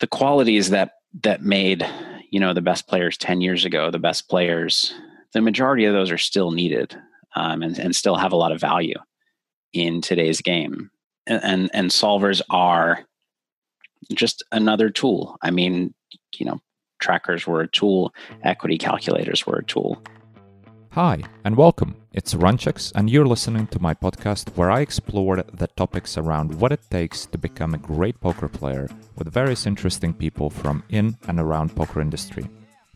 the qualities that that made you know the best players 10 years ago the best players the majority of those are still needed um, and, and still have a lot of value in today's game. And, and and solvers are just another tool. I mean you know trackers were a tool equity calculators were a tool Hi, and welcome. It's Runchuks, and you're listening to my podcast where I explore the topics around what it takes to become a great poker player with various interesting people from in and around poker industry.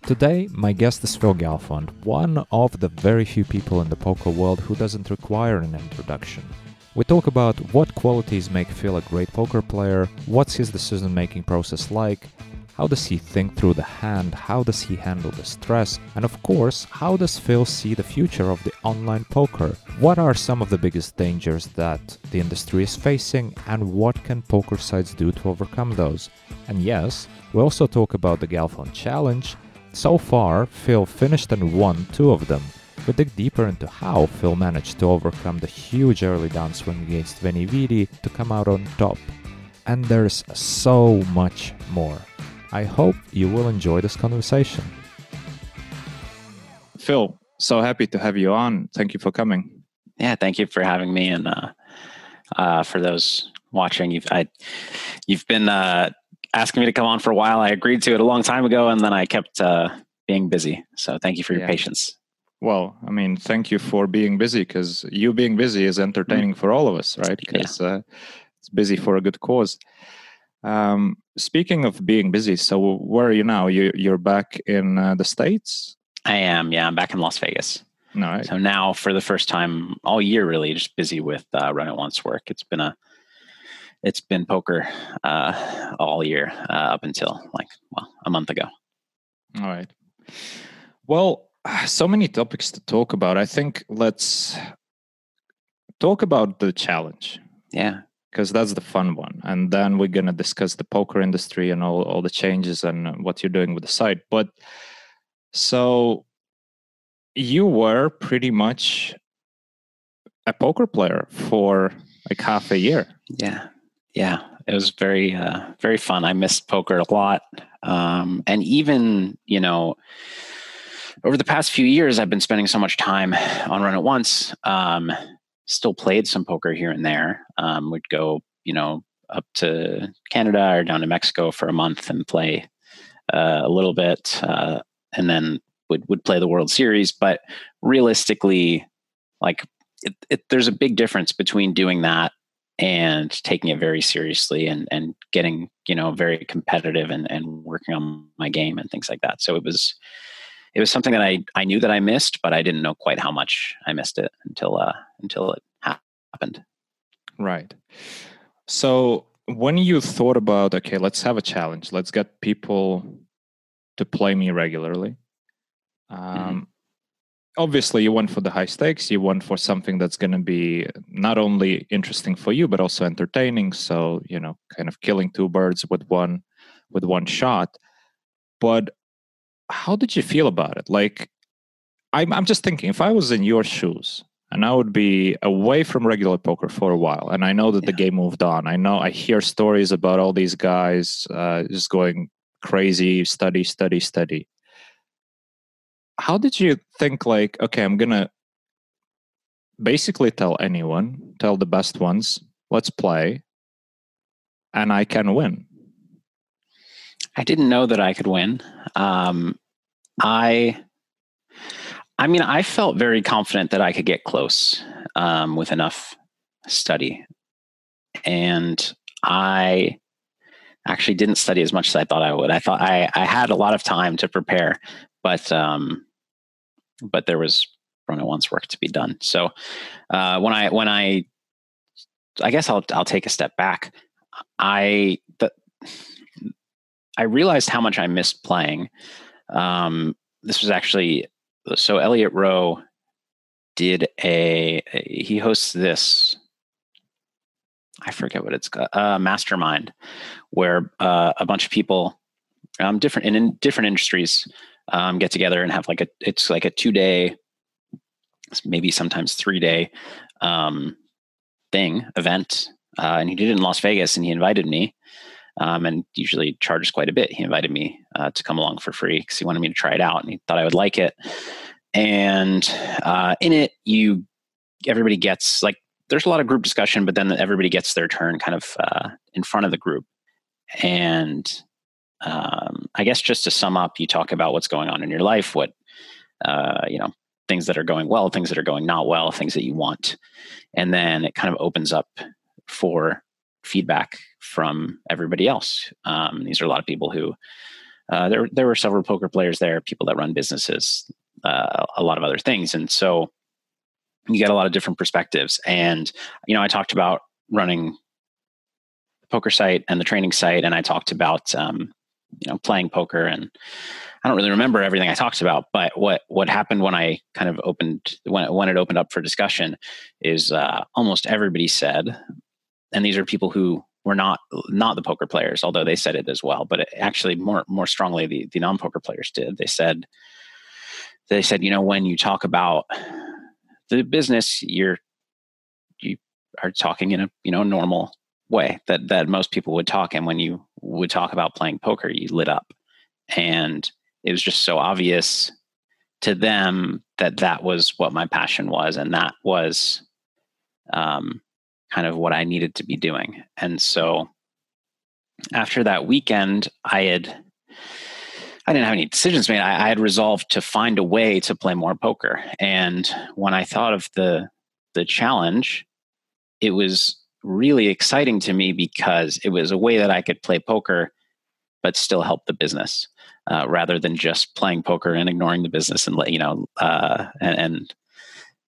Today, my guest is Phil Galfond, one of the very few people in the poker world who doesn't require an introduction. We talk about what qualities make Phil a great poker player, what's his decision making process like, how does he think through the hand? How does he handle the stress? And of course, how does Phil see the future of the online poker? What are some of the biggest dangers that the industry is facing and what can poker sites do to overcome those? And yes, we also talk about the Galfond Challenge. So far, Phil finished and won two of them. We dig deeper into how Phil managed to overcome the huge early downswing against Veni Vidi to come out on top. And there's so much more. I hope you will enjoy this conversation. Phil, so happy to have you on. Thank you for coming. Yeah, thank you for having me. And uh, uh, for those watching, you've I, you've been uh, asking me to come on for a while. I agreed to it a long time ago, and then I kept uh, being busy. So thank you for your yeah. patience. Well, I mean, thank you for being busy because you being busy is entertaining mm. for all of us, right? Because yeah. Uh, it's busy for a good cause. Um, speaking of being busy, so where are you now? You you're back in uh, the states? I am. Yeah, I'm back in Las Vegas. All right. So now, for the first time all year, really just busy with uh, Run It Once work. It's been a it's been poker uh, all year uh, up until like well a month ago. All right. Well, so many topics to talk about. I think let's talk about the challenge. Yeah because that's the fun one. And then we're going to discuss the poker industry and all, all the changes and what you're doing with the site. But so you were pretty much a poker player for like half a year. Yeah. Yeah. It was very, uh, very fun. I missed poker a lot. Um, and even, you know, over the past few years, I've been spending so much time on Run It Once. Um, still played some poker here and there. Um, would go, you know, up to Canada or down to Mexico for a month and play uh, a little bit, uh, and then would would play the World Series. But realistically, like it, it, there's a big difference between doing that and taking it very seriously and and getting you know very competitive and and working on my game and things like that. So it was it was something that I I knew that I missed, but I didn't know quite how much I missed it until uh, until it happened. Right. So when you thought about okay, let's have a challenge, let's get people to play me regularly. Mm-hmm. Um, mm-hmm. Obviously, you went for the high stakes. You went for something that's going to be not only interesting for you, but also entertaining. So you know, kind of killing two birds with one with one shot. But how did you feel about it? Like, I'm I'm just thinking, if I was in your shoes and I would be away from regular poker for a while, and I know that yeah. the game moved on. I know I hear stories about all these guys uh, just going crazy, study, study, study. How did you think? Like, okay, I'm gonna basically tell anyone, tell the best ones, let's play, and I can win. I didn't know that I could win. Um, I I mean, I felt very confident that I could get close um, with enough study. And I actually didn't study as much as I thought I would. I thought I, I had a lot of time to prepare, but um, but there was Run It Once work to be done. So uh, when I when I I guess I'll I'll take a step back. I the, I realized how much I missed playing um, this was actually so Elliot Roe did a, he hosts this I forget what it's called, uh, mastermind, where uh, a bunch of people, um, different in, in different industries, um, get together and have like a it's like a two day, maybe sometimes three day, um, thing event. Uh, and he did it in Las Vegas, and he invited me, um, and usually charges quite a bit. He invited me uh, to come along for free because he wanted me to try it out and he thought I would like it. And uh, in it, you everybody gets like there's a lot of group discussion, but then everybody gets their turn kind of uh, in front of the group. And um, I guess just to sum up, you talk about what's going on in your life, what uh, you know, things that are going well, things that are going not well, things that you want, and then it kind of opens up for feedback from everybody else. Um, these are a lot of people who uh, there there were several poker players there, people that run businesses, uh, a lot of other things, and so you get a lot of different perspectives. And you know, I talked about running the poker site and the training site, and I talked about um, you know playing poker and I don't really remember everything I talked about, but what what happened when I kind of opened when when it opened up for discussion is uh, almost everybody said, and these are people who were not not the poker players, although they said it as well, but actually more more strongly the the non poker players did. They said they said you know when you talk about the business, you're you are talking in a you know normal way that that most people would talk, and when you would talk about playing poker, you lit up. And it was just so obvious to them that that was what my passion was. And that was um, kind of what i needed to be doing. And so after that weekend i had i didn't have any decisions made. I, I had resolved to find a way to play more poker. And when i thought of the the challenge it was really exciting to me because it was a way that i could play poker but still help the business uh, rather than just playing poker and ignoring the business and let you know uh, and, and,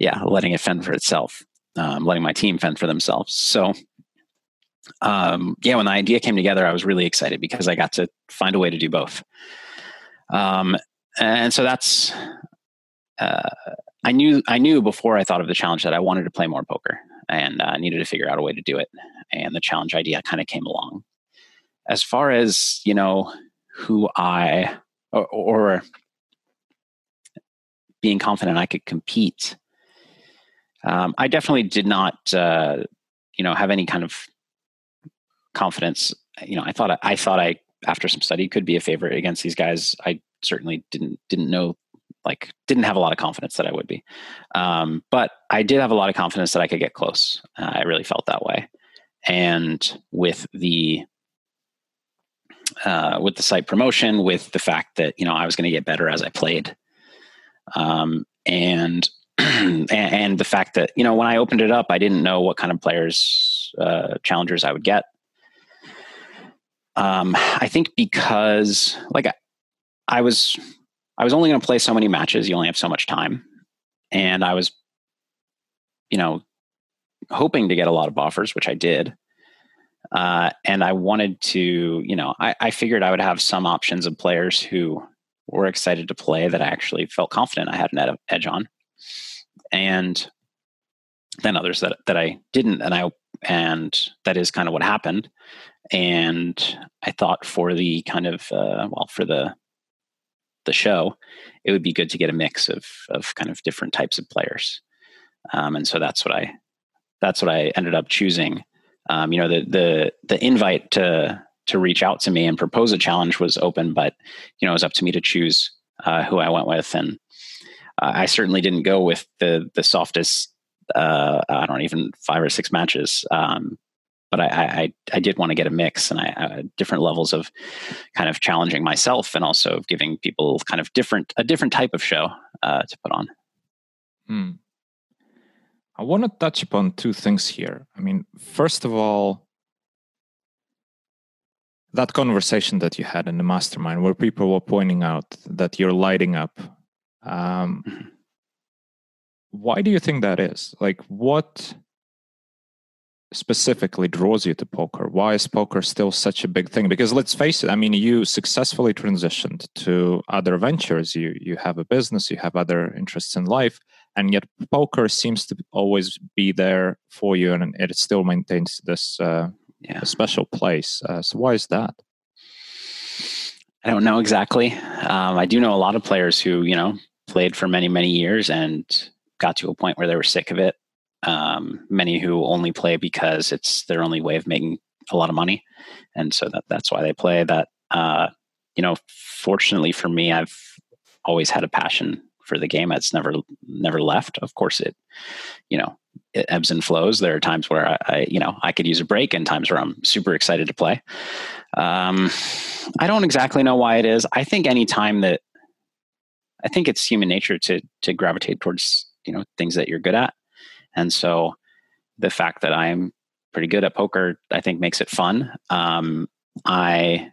yeah letting it fend for itself um, letting my team fend for themselves. So um, yeah when the idea came together i was really excited because i got to find a way to do both. Um, and so that's uh, i knew i knew before i thought of the challenge that i wanted to play more poker and i uh, needed to figure out a way to do it. And the challenge idea kind of came along. As far as you know who I or, or being confident I could compete. Um, I definitely did not, uh, you know, have any kind of confidence. You know, I thought I thought I after some study could be a favorite against these guys. I certainly didn't didn't know like didn't have a lot of confidence that I would be, um, but I did have a lot of confidence that I could get close. Uh, I really felt that way, and with the uh, with the site promotion, with the fact that you know I was going to get better as I played, um, and and the fact that you know when I opened it up, I didn't know what kind of players uh, challengers I would get. Um, I think because like I, I was I was only going to play so many matches. You only have so much time, and I was, you know, hoping to get a lot of offers, which I did. Uh, and I wanted to, you know, I, I figured I would have some options of players who were excited to play that I actually felt confident I had an edge on, and then others that that I didn't, and I and that is kind of what happened. And I thought for the kind of uh, well for the the show, it would be good to get a mix of of kind of different types of players, um, and so that's what I that's what I ended up choosing um, you know the the the invite to to reach out to me and propose a challenge was open, but you know it was up to me to choose uh, who I went with, and uh, I certainly didn't go with the the softest. Uh, I don't even five or six matches, um, but I, I, I did want to get a mix and I uh, different levels of kind of challenging myself and also giving people kind of different a different type of show uh, to put on. Hmm. I want to touch upon two things here. I mean, first of all, that conversation that you had in the mastermind where people were pointing out that you're lighting up. Um, mm-hmm. why do you think that is? Like, what specifically draws you to poker? Why is poker still such a big thing? Because let's face it, I mean, you successfully transitioned to other ventures. You you have a business, you have other interests in life and yet poker seems to always be there for you and it still maintains this uh, yeah. special place uh, so why is that i don't know exactly um, i do know a lot of players who you know played for many many years and got to a point where they were sick of it um, many who only play because it's their only way of making a lot of money, and so that that's why they play. That uh, you know, fortunately for me, I've always had a passion for the game. It's never never left. Of course, it you know it ebbs and flows. There are times where I, I, you know I could use a break, and times where I'm super excited to play. Um, I don't exactly know why it is. I think any time that I think it's human nature to to gravitate towards you know things that you're good at, and so the fact that I'm pretty good at poker, I think makes it fun. Um, I,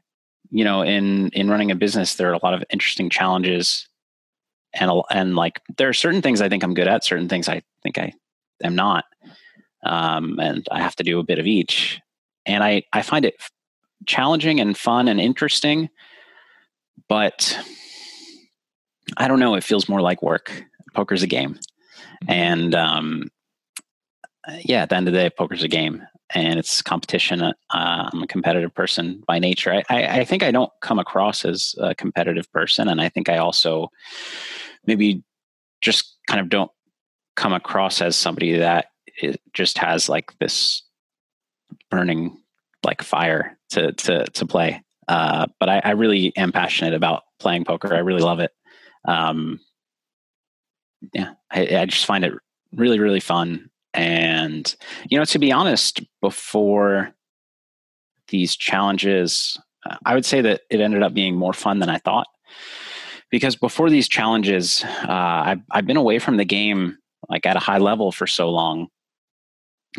you know, in in running a business, there are a lot of interesting challenges, and and like there are certain things I think I'm good at, certain things I think I am not, um, and I have to do a bit of each. And I I find it challenging and fun and interesting, but I don't know. It feels more like work. Poker's a game, mm-hmm. and um, yeah, at the end of the day, poker's a game, and it's competition. Uh, I'm a competitive person by nature. I, I, I think I don't come across as a competitive person, and I think I also maybe just kind of don't come across as somebody that just has like this burning like fire to to to play. Uh, but I, I, really am passionate about playing poker. I really love it. Um, yeah, I, I just find it really really fun. And you know, to be honest, before these challenges, uh, I would say that it ended up being more fun than I thought. Because before these challenges, uh, I've, I've been away from the game like at a high level for so long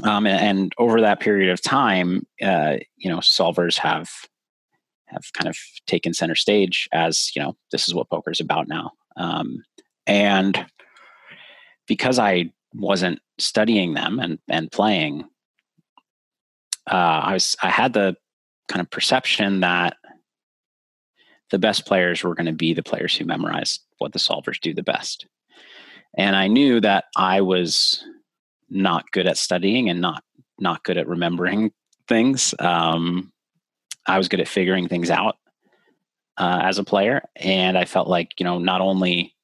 um, and, and, over that period of time, uh, you know, solvers have have kind of taken center stage as you know this is what poker is about now. Um, and because I wasn't studying them and and playing, uh, I was I had the kind of perception that the best players were going to be the players who memorized what the solvers do the best. And I knew that I was not good at studying and not not good at remembering things. Um, I was good at figuring things out uh, as a player, and I felt like you know not only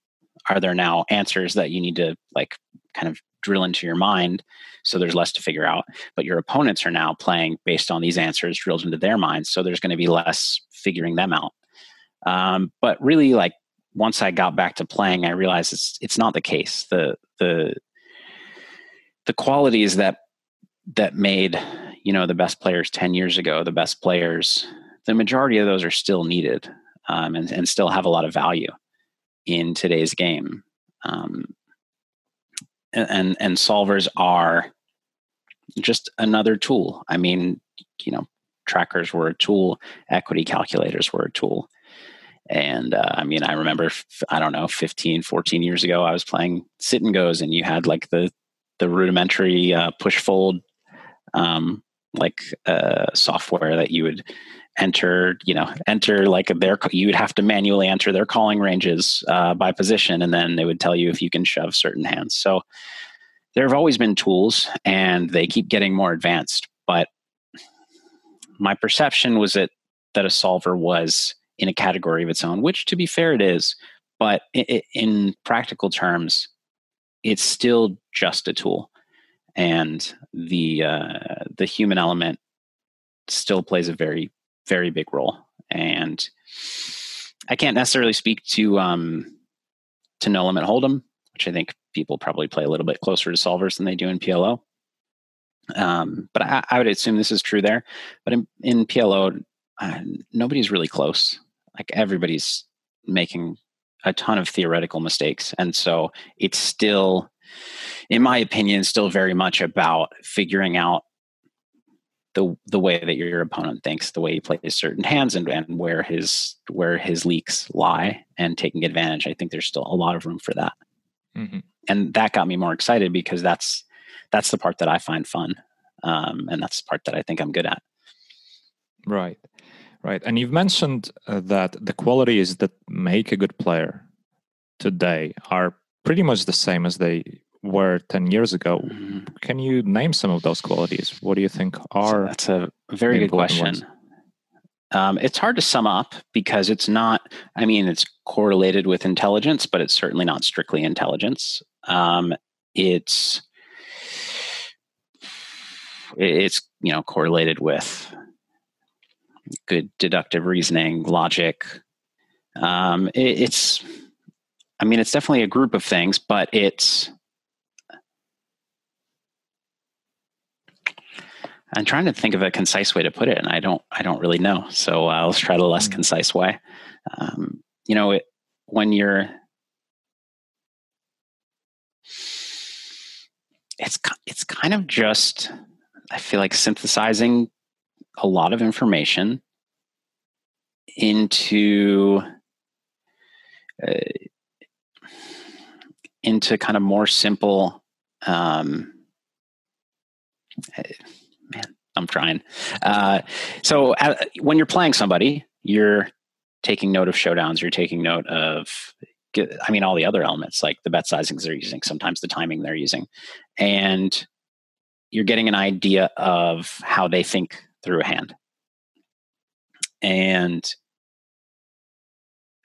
are there now answers that you need to like kind of drill into your mind so there's less to figure out but your opponents are now playing based on these answers drilled into their minds so there's going to be less figuring them out. Um, but really like once i got back to playing i realized it's it's not the case. The the the qualities that that made you know the best players 10 years ago the best players the majority of those are still needed um, and, and still have a lot of value in today's game. Um, and and solvers are just another tool. I mean you know trackers were a tool equity calculators were a tool. And uh, i mean i remember i don't know 15 14 years ago i was playing sit and goes and you had like the the rudimentary uh, push fold um, like uh, software that you would enter you know enter like their you would have to manually enter their calling ranges uh, by position and then they would tell you if you can shove certain hands. So there have always been tools and they keep getting more advanced but my perception was that that a solver was in a category of its own which to be fair it is but in practical terms it's still just a tool, and the uh, the human element still plays a very very big role. And I can't necessarily speak to um, to no limit hold'em, which I think people probably play a little bit closer to solvers than they do in PLO. Um, but I, I, would assume this is true there. But in, in PLO, uh, nobody's really close. Like everybody's making a ton of theoretical mistakes. And so it's still, in my opinion, still very much about figuring out the the way that your opponent thinks, the way he plays certain hands and, and where his where his leaks lie and taking advantage. I think there's still a lot of room for that. Mm-hmm. And that got me more excited because that's that's the part that I find fun. Um, and that's the part that I think I'm good at. Right. Right. And you've mentioned uh, that the qualities that make a good player today are pretty much the same as they were 10 years ago. Mm-hmm. Can you name some of those qualities? What do you think are That's a very good question. Um, it's hard to sum up because it's not, I mean, it's correlated with intelligence, but it's certainly not strictly intelligence. Um, it's it's you know correlated with good deductive reasoning, logic. Um, it, it's, I mean, it's definitely a group of things, but it's. I'm trying to think of a concise way to put it, and I don't. I don't really know. So uh, let's try the less mm-hmm. concise way. Um, you know, it, when you're it's it's kind of just I feel like synthesizing a lot of information into uh, into kind of more simple um, man i'm trying uh, so uh, when you're playing somebody you're taking note of showdowns you're taking note of I mean, all the other elements like the bet sizings they're using, sometimes the timing they're using, and you're getting an idea of how they think through a hand. And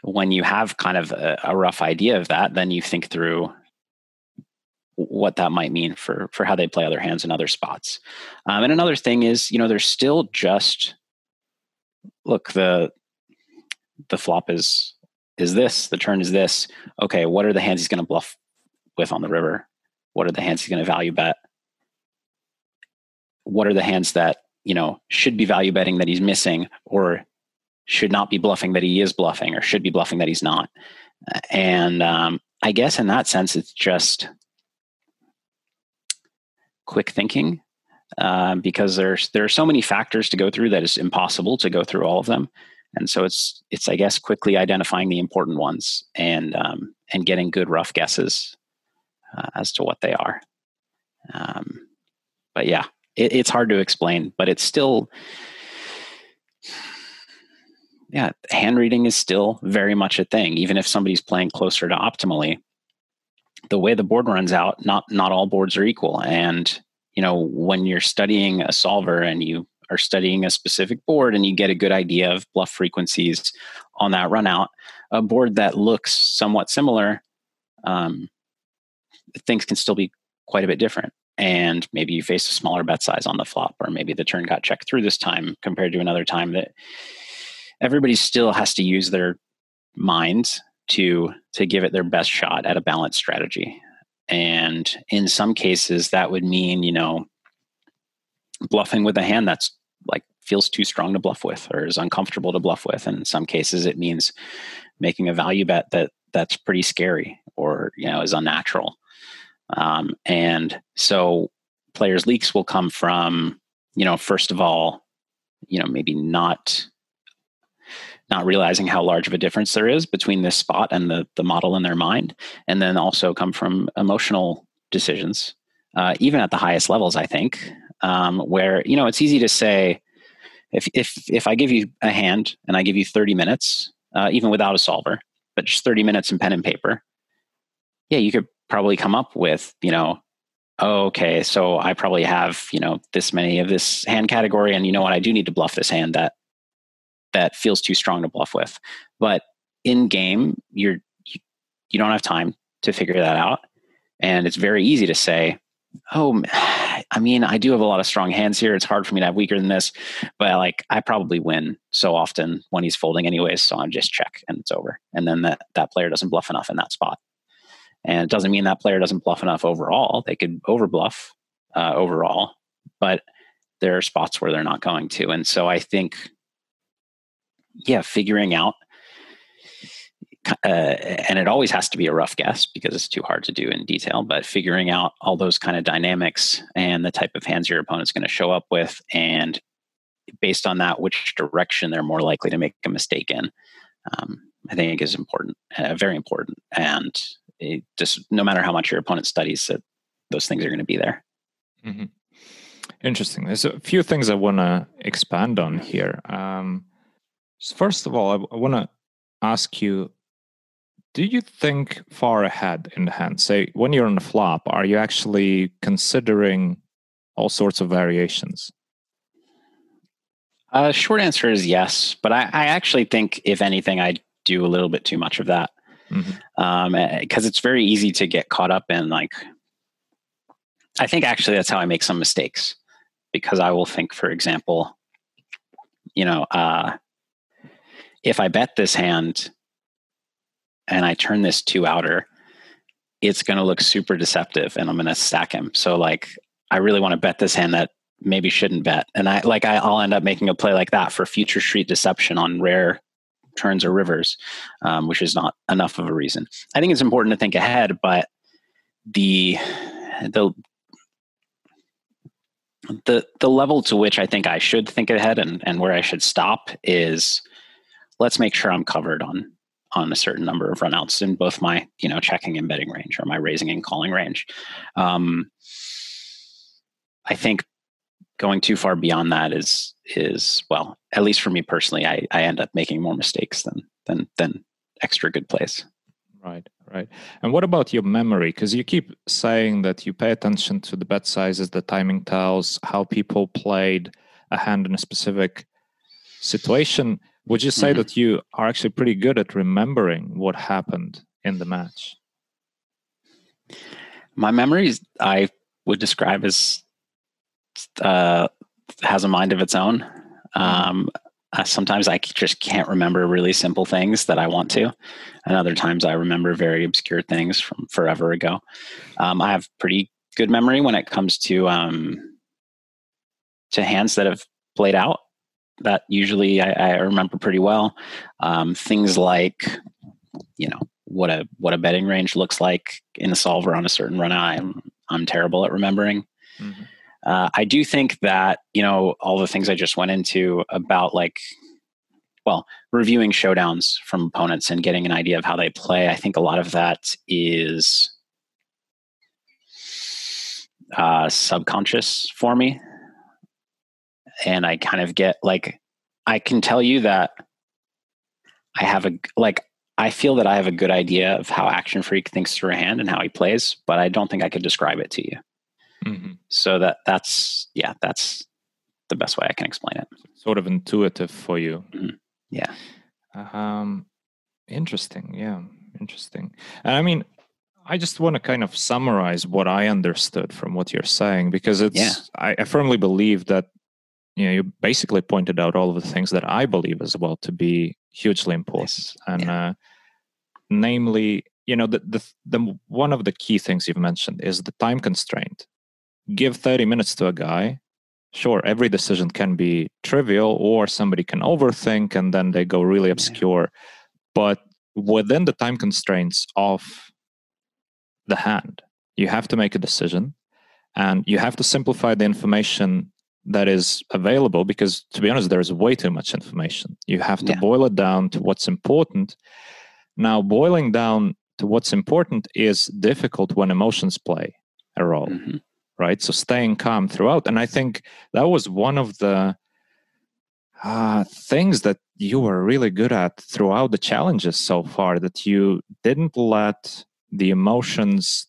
when you have kind of a, a rough idea of that, then you think through what that might mean for for how they play other hands in other spots. Um, and another thing is, you know, there's still just look the the flop is is this, the turn is this. Okay, what are the hands he's going to bluff with on the river? What are the hands he's going to value bet? What are the hands that, you know, should be value betting that he's missing or should not be bluffing that he is bluffing or should be bluffing that he's not? And um, I guess in that sense, it's just quick thinking uh, because there's there are so many factors to go through that it's impossible to go through all of them and so it's it's I guess quickly identifying the important ones and um, and getting good rough guesses uh, as to what they are. Um, but yeah, it, it's hard to explain, but it's still yeah, hand reading is still very much a thing, even if somebody's playing closer to optimally. The way the board runs out, not not all boards are equal, and you know when you're studying a solver and you are studying a specific board and you get a good idea of bluff frequencies on that run out, a board that looks somewhat similar, um, things can still be quite a bit different. And maybe you face a smaller bet size on the flop, or maybe the turn got checked through this time compared to another time that everybody still has to use their minds to to give it their best shot at a balanced strategy. And in some cases, that would mean, you know, bluffing with a hand that's like feels too strong to bluff with or is uncomfortable to bluff with and in some cases it means making a value bet that that's pretty scary or you know is unnatural um, and so players leaks will come from you know first of all you know maybe not not realizing how large of a difference there is between this spot and the the model in their mind and then also come from emotional decisions uh, even at the highest levels i think um, where you know it's easy to say if if if I give you a hand and I give you 30 minutes, uh, even without a solver, but just 30 minutes in pen and paper, yeah, you could probably come up with you know, okay, so I probably have you know this many of this hand category, and you know what, I do need to bluff this hand that that feels too strong to bluff with, but in game you're you, you don't have time to figure that out, and it's very easy to say, oh I mean, I do have a lot of strong hands here. It's hard for me to have weaker than this, but like I probably win so often when he's folding anyways. So I'm just check and it's over. And then that, that player doesn't bluff enough in that spot. And it doesn't mean that player doesn't bluff enough overall. They could over bluff uh, overall, but there are spots where they're not going to. And so I think, yeah, figuring out uh, and it always has to be a rough guess because it's too hard to do in detail but figuring out all those kind of dynamics and the type of hands your opponent's going to show up with and based on that which direction they're more likely to make a mistake in um, i think is important uh, very important. And it just no matter how much your opponent studies it, those things are going to be there. Mm-hmm. interesting. There's a few things i want to expand on here. Um, first of all i, I want to ask you do you think far ahead in the hand? Say, when you're on the flop, are you actually considering all sorts of variations? Uh, short answer is yes, but I, I, actually think, if anything, I do a little bit too much of that because mm-hmm. um, eh, it's very easy to get caught up in like. I think actually that's how I make some mistakes. because I will think, for example, you know, uh, if I bet this hand and I turn this two outer, it's going to look super deceptive and I'm going to stack him. So like, I really want to bet this hand that maybe shouldn't bet. And I like, I, will end up making a play like that for future street deception on rare turns or rivers, um, which is not enough of a reason. I think it's important to think ahead, but the, the, the the level to which I think I should think ahead and, and where I should stop is let's make sure I'm covered on on a certain number of runouts in both my you know checking and betting range or my raising and calling range. Um, I think going too far beyond that is is well, at least for me personally, I, I end up making more mistakes than than than extra good plays. Right, right. And what about your memory? Because you keep saying that you pay attention to the bet sizes, the timing tells, how people played a hand in a specific situation. Would you say mm-hmm. that you are actually pretty good at remembering what happened in the match? My memories, I would describe as uh, has a mind of its own. Mm-hmm. Um, uh, sometimes I just can't remember really simple things that I want to, and other times I remember very obscure things from forever ago. Um, I have pretty good memory when it comes to um, to hands that have played out. That usually I, I remember pretty well. Um, things like, you know, what a what a betting range looks like in a solver on a certain run. I'm I'm terrible at remembering. Mm-hmm. Uh, I do think that you know all the things I just went into about like, well, reviewing showdowns from opponents and getting an idea of how they play. I think a lot of that is uh, subconscious for me, and I kind of get like I can tell you that I have a like I feel that I have a good idea of how ActionFreak thinks through a hand and how he plays, but I don't think I could describe it to you. Mm-hmm. So that that's yeah, that's the best way I can explain it. Sort of intuitive for you. Mm-hmm. Yeah. Um, interesting. Yeah, interesting. And I mean, I just want to kind of summarize what I understood from what you're saying because it's. Yeah. I, I firmly believe that you know you basically pointed out all of the things that I believe as well to be hugely important, nice. and yeah. uh, namely, you know, the, the the one of the key things you've mentioned is the time constraint. Give 30 minutes to a guy. Sure every decision can be trivial or somebody can overthink and then they go really obscure. But within the time constraints of the hand you have to make a decision and you have to simplify the information that is available because to be honest there's way too much information you have to yeah. boil it down to what's important now boiling down to what's important is difficult when emotions play a role mm-hmm right? So staying calm throughout. And I think that was one of the uh, things that you were really good at throughout the challenges so far, that you didn't let the emotions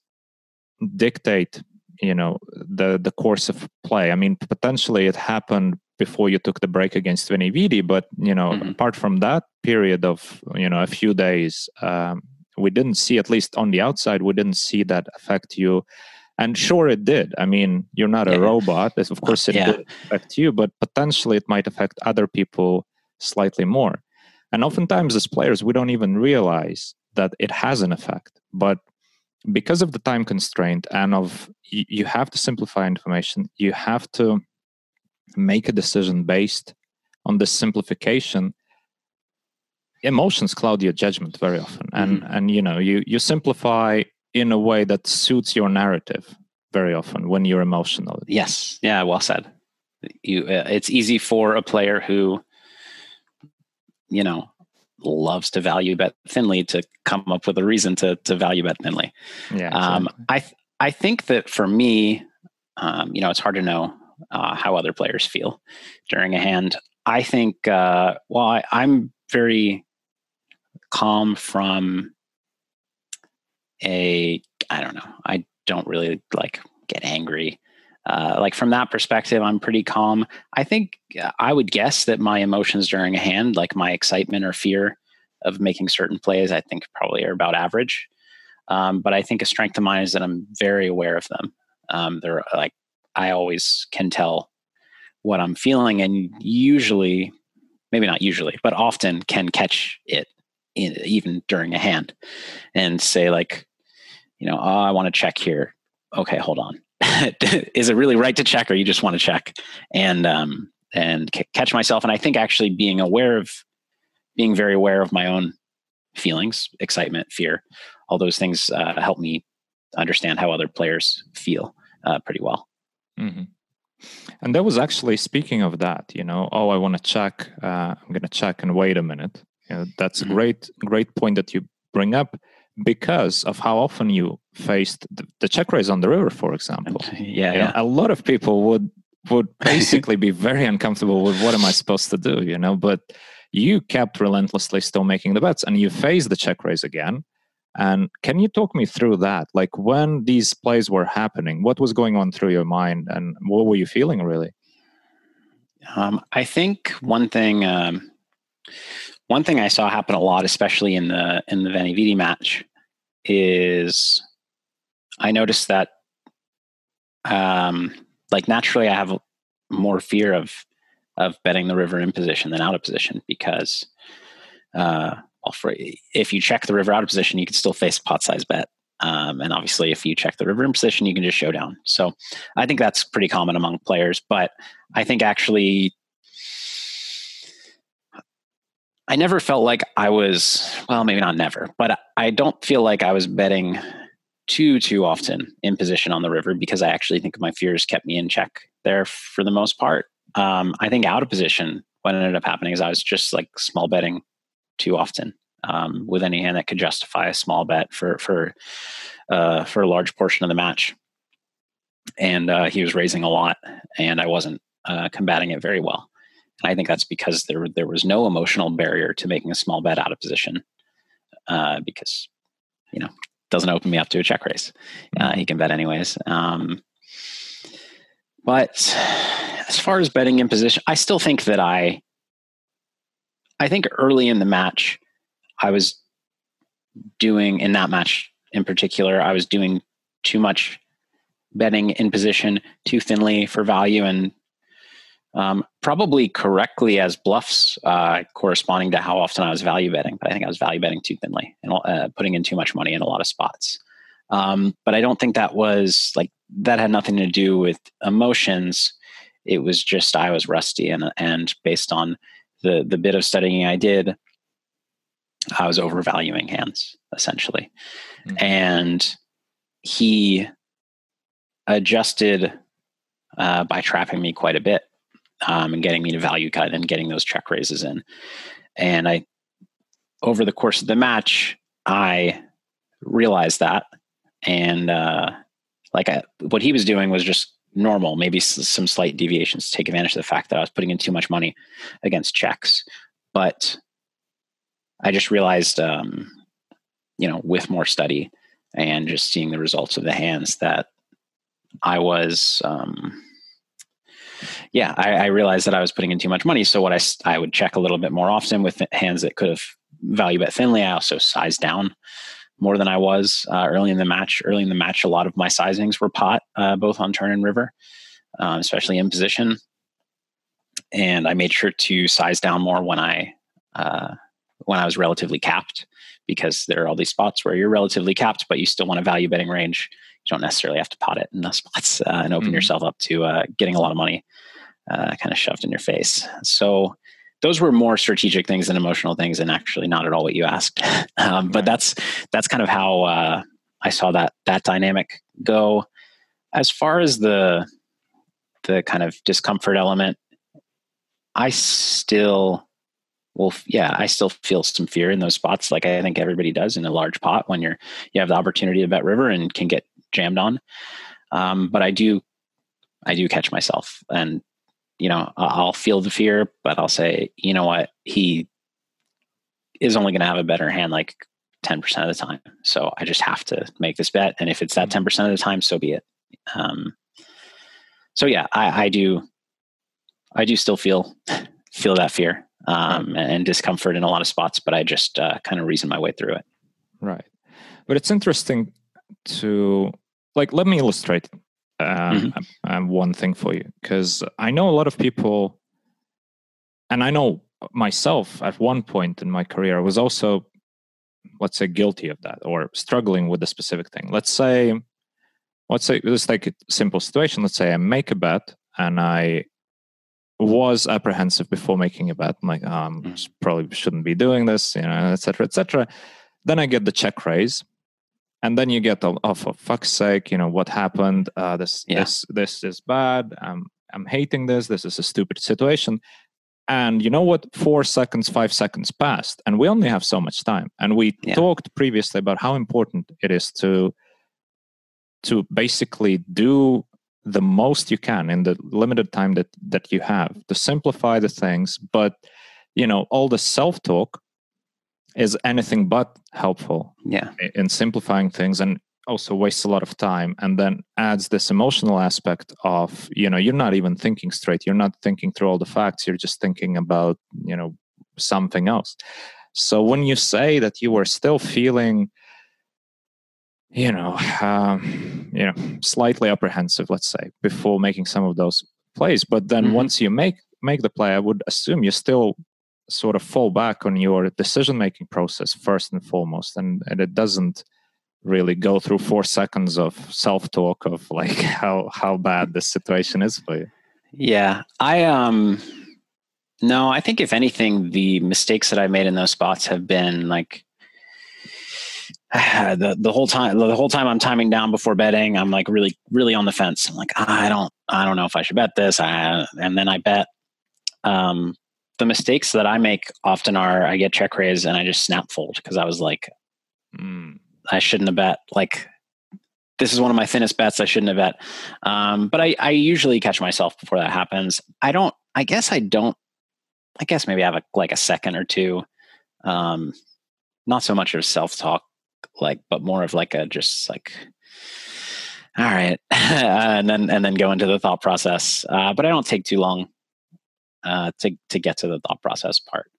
dictate you know the the course of play i mean potentially it happened before you took the break against Venividi, but you know mm-hmm. apart from that period of you know a few days um, we didn't see at least on the outside we didn't see that affect you and sure, it did. I mean, you're not yeah. a robot. Of course, it yeah. did affect you, but potentially it might affect other people slightly more. And oftentimes, as players, we don't even realize that it has an effect. But because of the time constraint and of you have to simplify information, you have to make a decision based on this simplification emotions cloud your judgment very often and mm-hmm. and you know you you simplify in a way that suits your narrative very often when you're emotional. Yes. Yeah. Well said. You. Uh, it's easy for a player who, you know, loves to value bet thinly to come up with a reason to to value bet thinly. Yeah. Um, exactly. Um, I th- I think that for me, um, you know, it's hard to know uh, how other players feel during a hand. I think. Uh, well, I, I'm very calm from a I don't know. I don't really like get angry. Uh, like from that perspective, I'm pretty calm. I think uh, I would guess that my emotions during a hand, like my excitement or fear of making certain plays, I think probably are about average. Um, but I think a strength of mine is that I'm very aware of them. Um, they're like I always can tell what I'm feeling, and usually, maybe not usually, but often can catch it in, even during a hand, and say like, you know, oh, I want to check here. Okay, hold on. Is it really right to check, or you just want to check? And um, and c- catch myself. And I think actually being aware of, being very aware of my own feelings, excitement, fear, all those things uh, help me understand how other players feel uh, pretty well. Mm-hmm. And that was actually speaking of that, you know, oh, I want to check. Uh, I'm going to check and wait a minute. You know, that's mm-hmm. a great, great point that you bring up because of how often you faced the, the check raise on the river, for example. Yeah, yeah. Know, a lot of people would would basically be very uncomfortable with what am I supposed to do, you know? But you kept relentlessly still making the bets, and you faced the check raise again, and can you talk me through that? Like when these plays were happening, what was going on through your mind and what were you feeling really? Um, I think one thing, um, one thing I saw happen a lot, especially in the in the Veni match, is I noticed that, um, like naturally, I have more fear of of betting the river in position than out of position because uh, well, for, if you check the river out of position, you can still face a pot size bet. Um, and obviously, if you check the river in position, you can just show down. So I think that's pretty common among players. But I think actually, I never felt like I was, well, maybe not never, but I don't feel like I was betting too, too often in position on the river because I actually think my fears kept me in check there for the most part. Um, I think out of position, what ended up happening is I was just like small betting too often um, with any hand that could justify a small bet for for uh, for a large portion of the match. And uh, he was raising a lot, and I wasn't uh, combating it very well. And I think that's because there there was no emotional barrier to making a small bet out of position, uh, because you know doesn't open me up to a check raise. Uh, he can bet anyways. Um, but as far as betting in position, I still think that I I think early in the match, I was doing in that match in particular, I was doing too much betting in position too thinly for value and um, probably correctly as bluffs uh, corresponding to how often I was value betting, but I think I was value betting too thinly and uh, putting in too much money in a lot of spots. Um, but I don't think that was like that had nothing to do with emotions. It was just I was rusty and and based on the the bit of studying I did, I was overvaluing hands essentially, mm-hmm. and he adjusted uh, by trapping me quite a bit um, and getting me to value cut and getting those check raises in. And I, over the course of the match, I realized that, and uh, like I, what he was doing was just normal, maybe some slight deviations to take advantage of the fact that I was putting in too much money against checks. But I just realized, um, you know, with more study and just seeing the results of the hands that I was, um, yeah, I, I, realized that I was putting in too much money. So what I, I would check a little bit more often with hands that could have value bet thinly. I also sized down more than I was uh, early in the match. Early in the match, a lot of my sizings were pot, uh, both on turn and river, um, especially in position. And I made sure to size down more when I uh, when I was relatively capped, because there are all these spots where you're relatively capped, but you still want a value betting range. You don't necessarily have to pot it in those spots uh, and open mm-hmm. yourself up to uh, getting a lot of money uh, kind of shoved in your face. So those were more strategic things than emotional things and actually not at all what you asked. Um, but that's that's kind of how uh, i saw that that dynamic go. As far as the the kind of discomfort element i still well yeah i still feel some fear in those spots like i think everybody does in a large pot when you're you have the opportunity to bet river and can get jammed on. Um, but i do i do catch myself and you know, I'll feel the fear, but I'll say, you know what, he is only going to have a better hand like 10% of the time. So I just have to make this bet. And if it's that 10% mm-hmm. of the time, so be it. Um, so yeah, I, I do, I do still feel, feel that fear um, and discomfort in a lot of spots, but I just uh, kind of reason my way through it. Right. But it's interesting to like, let me illustrate um, mm-hmm. one thing for you because I know a lot of people, and I know myself at one point in my career I was also, let's say, guilty of that or struggling with a specific thing. Let's say, let's say, let's take a simple situation. Let's say I make a bet and I was apprehensive before making a bet. I'm like, um, mm. probably shouldn't be doing this, you know, etc., etc. Then I get the check raise, and then you get the, oh, for fuck's sake, you know, what happened? Uh, this, yeah. this, this is bad. I'm, I'm hating this. This is a stupid situation. And you know what? Four seconds, five seconds passed, and we only have so much time. And we yeah. talked previously about how important it is to to basically do the most you can in the limited time that that you have to simplify the things but you know all the self talk is anything but helpful yeah in simplifying things and also wastes a lot of time and then adds this emotional aspect of you know you're not even thinking straight you're not thinking through all the facts you're just thinking about you know something else so when you say that you were still feeling you know, um, you know, slightly apprehensive, let's say, before making some of those plays. But then mm-hmm. once you make make the play, I would assume you still sort of fall back on your decision making process first and foremost, and, and it doesn't really go through four seconds of self talk of like how how bad this situation is for you. Yeah, I um. No, I think if anything, the mistakes that I made in those spots have been like the the whole time the whole time I'm timing down before betting, I'm like really really on the fence. I'm like I don't I don't know if I should bet this. I, and then I bet. Um, the mistakes that I make often are I get check raise and I just snap fold because I was like, mm. I shouldn't have bet. Like this is one of my thinnest bets. I shouldn't have bet. Um, but I, I usually catch myself before that happens. I don't. I guess I don't. I guess maybe I have a, like a second or two. Um, not so much of self talk like but more of like a just like all right and then and then go into the thought process uh, but i don't take too long uh, to to get to the thought process part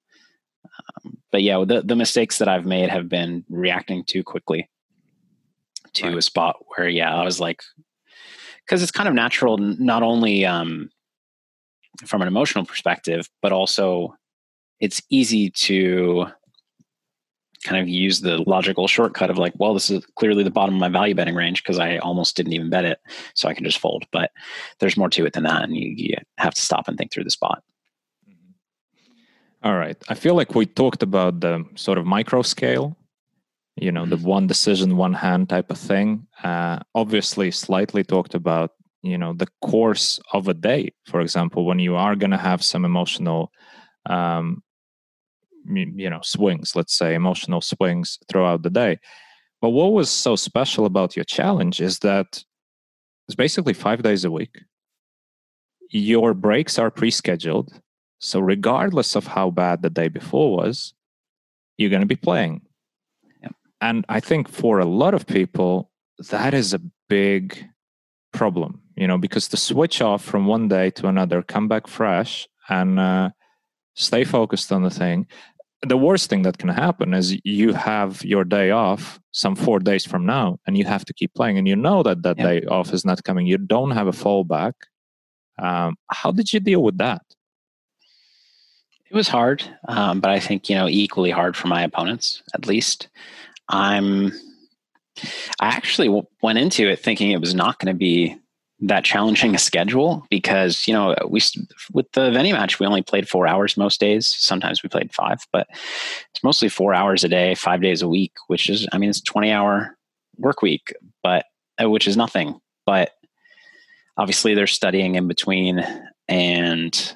um, but yeah the, the mistakes that i've made have been reacting too quickly to right. a spot where yeah i was like because it's kind of natural not only um, from an emotional perspective but also it's easy to kind of use the logical shortcut of like, well, this is clearly the bottom of my value betting range because I almost didn't even bet it, so I can just fold. But there's more to it than that, and you, you have to stop and think through the spot. Mm-hmm. All right, I feel like we talked about the sort of micro scale, you know, mm-hmm. the one decision, one hand type of thing. Uh, obviously, slightly talked about you know the course of a day, for example, when you are going to have some emotional um, you know swings let's say emotional swings throughout the day but what was so special about your challenge is that it's basically five days a week your breaks are pre-scheduled so regardless of how bad the day before was you're going to be playing. And i think for a lot of people that is a big problem you know because to switch off from one day to another come back fresh and uh, stay focused on the thing. The worst thing that can happen is you have your day off some four days from now and you have to keep playing and you know that that day off is not coming. You don't have a fallback. Um, how did you deal with that it was hard um, but i think you know equally hard for my opponents at least i'm i actually went into it thinking it was not going to be that challenging a schedule because you know we with the Veni match we only played four hours most days. Sometimes we played five, but it's mostly four hours a day, five days a week, which is I mean it's twenty hour work week, but uh, which is nothing. But obviously they're studying in between, and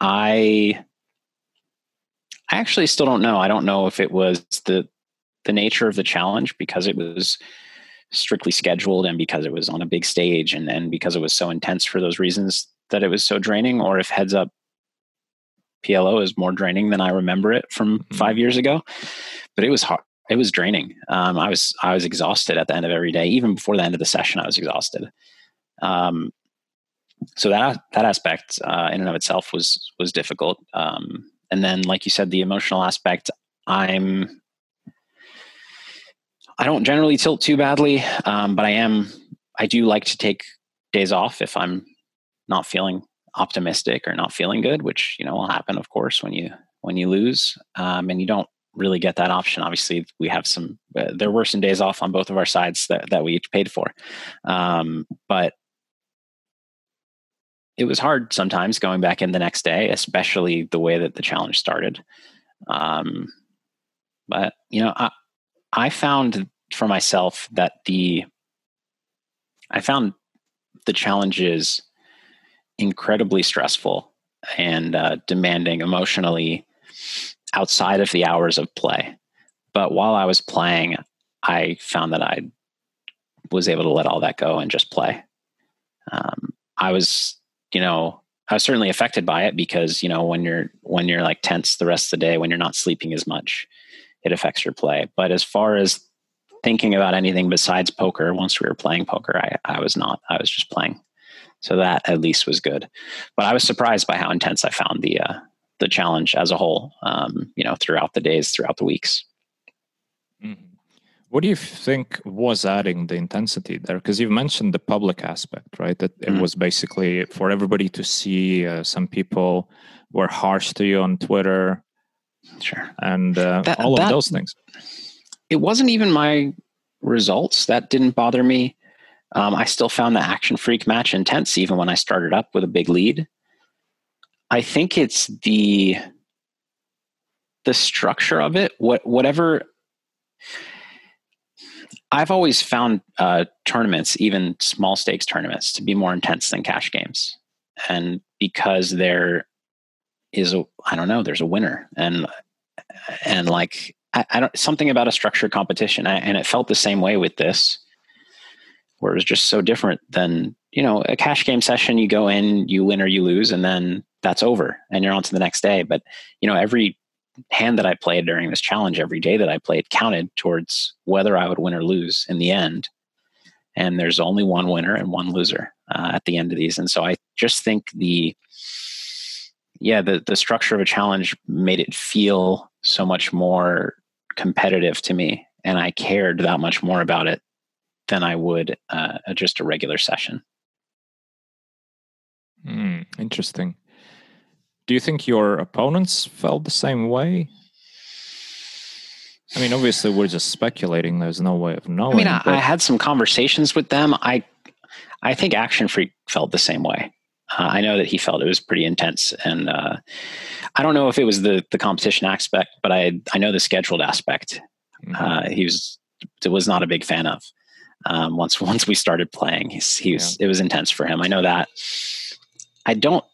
I I actually still don't know. I don't know if it was the the nature of the challenge because it was strictly scheduled and because it was on a big stage and, and because it was so intense for those reasons that it was so draining or if heads up PLO is more draining than I remember it from mm-hmm. five years ago. But it was hard. It was draining. Um, I was I was exhausted at the end of every day. Even before the end of the session, I was exhausted. Um, so that that aspect uh, in and of itself was was difficult. Um, and then, like you said, the emotional aspect. I'm I don't generally tilt too badly, um, but I am. I do like to take days off if I'm not feeling optimistic or not feeling good, which you know will happen, of course, when you when you lose, um, and you don't really get that option. Obviously, we have some. Uh, there were some days off on both of our sides that that we each paid for, um, but it was hard sometimes going back in the next day, especially the way that the challenge started. Um, but you know, I I found for myself that the I found the challenges incredibly stressful and uh, demanding emotionally outside of the hours of play. But while I was playing, I found that I was able to let all that go and just play. Um, I was, you know, I was certainly affected by it because you know when you're when you're like tense the rest of the day, when you're not sleeping as much, it affects your play. But as far as thinking about anything besides poker, once we were playing poker, I, I was not. I was just playing. So that at least was good. But I was surprised by how intense I found the uh, the challenge as a whole. Um, you know, throughout the days, throughout the weeks. Mm-hmm. What do you think was adding the intensity there? Because you've mentioned the public aspect, right? That it mm-hmm. was basically for everybody to see. Uh, some people were harsh to you on Twitter, sure, and uh, that, all of that, those things. It wasn't even my results that didn't bother me. Um, I still found the ActionFreak match intense, even when I started up with a big lead. I think it's the the structure of it. What whatever. I've always found uh, tournaments, even small stakes tournaments, to be more intense than cash games, and because there is a I don't know, there's a winner, and and like I, I don't something about a structured competition, I, and it felt the same way with this where it was just so different than you know a cash game session you go in you win or you lose and then that's over and you're on to the next day. But you know every hand that i played during this challenge every day that i played counted towards whether i would win or lose in the end and there's only one winner and one loser uh, at the end of these and so i just think the yeah the, the structure of a challenge made it feel so much more competitive to me and i cared that much more about it than I would uh, just a regular session. Mm, interesting. Do you think your opponents felt the same way? I mean, obviously, we're just speculating. There's no way of knowing. I mean, I, I had some conversations with them. I, I think ActionFreak felt the same way. Uh, I know that he felt it was pretty intense, and uh, I don't know if it was the the competition aspect, but I I know the scheduled aspect. Mm-hmm. Uh, he was was not a big fan of um, once once we started playing. He's, he was yeah. it was intense for him. I know that. I don't.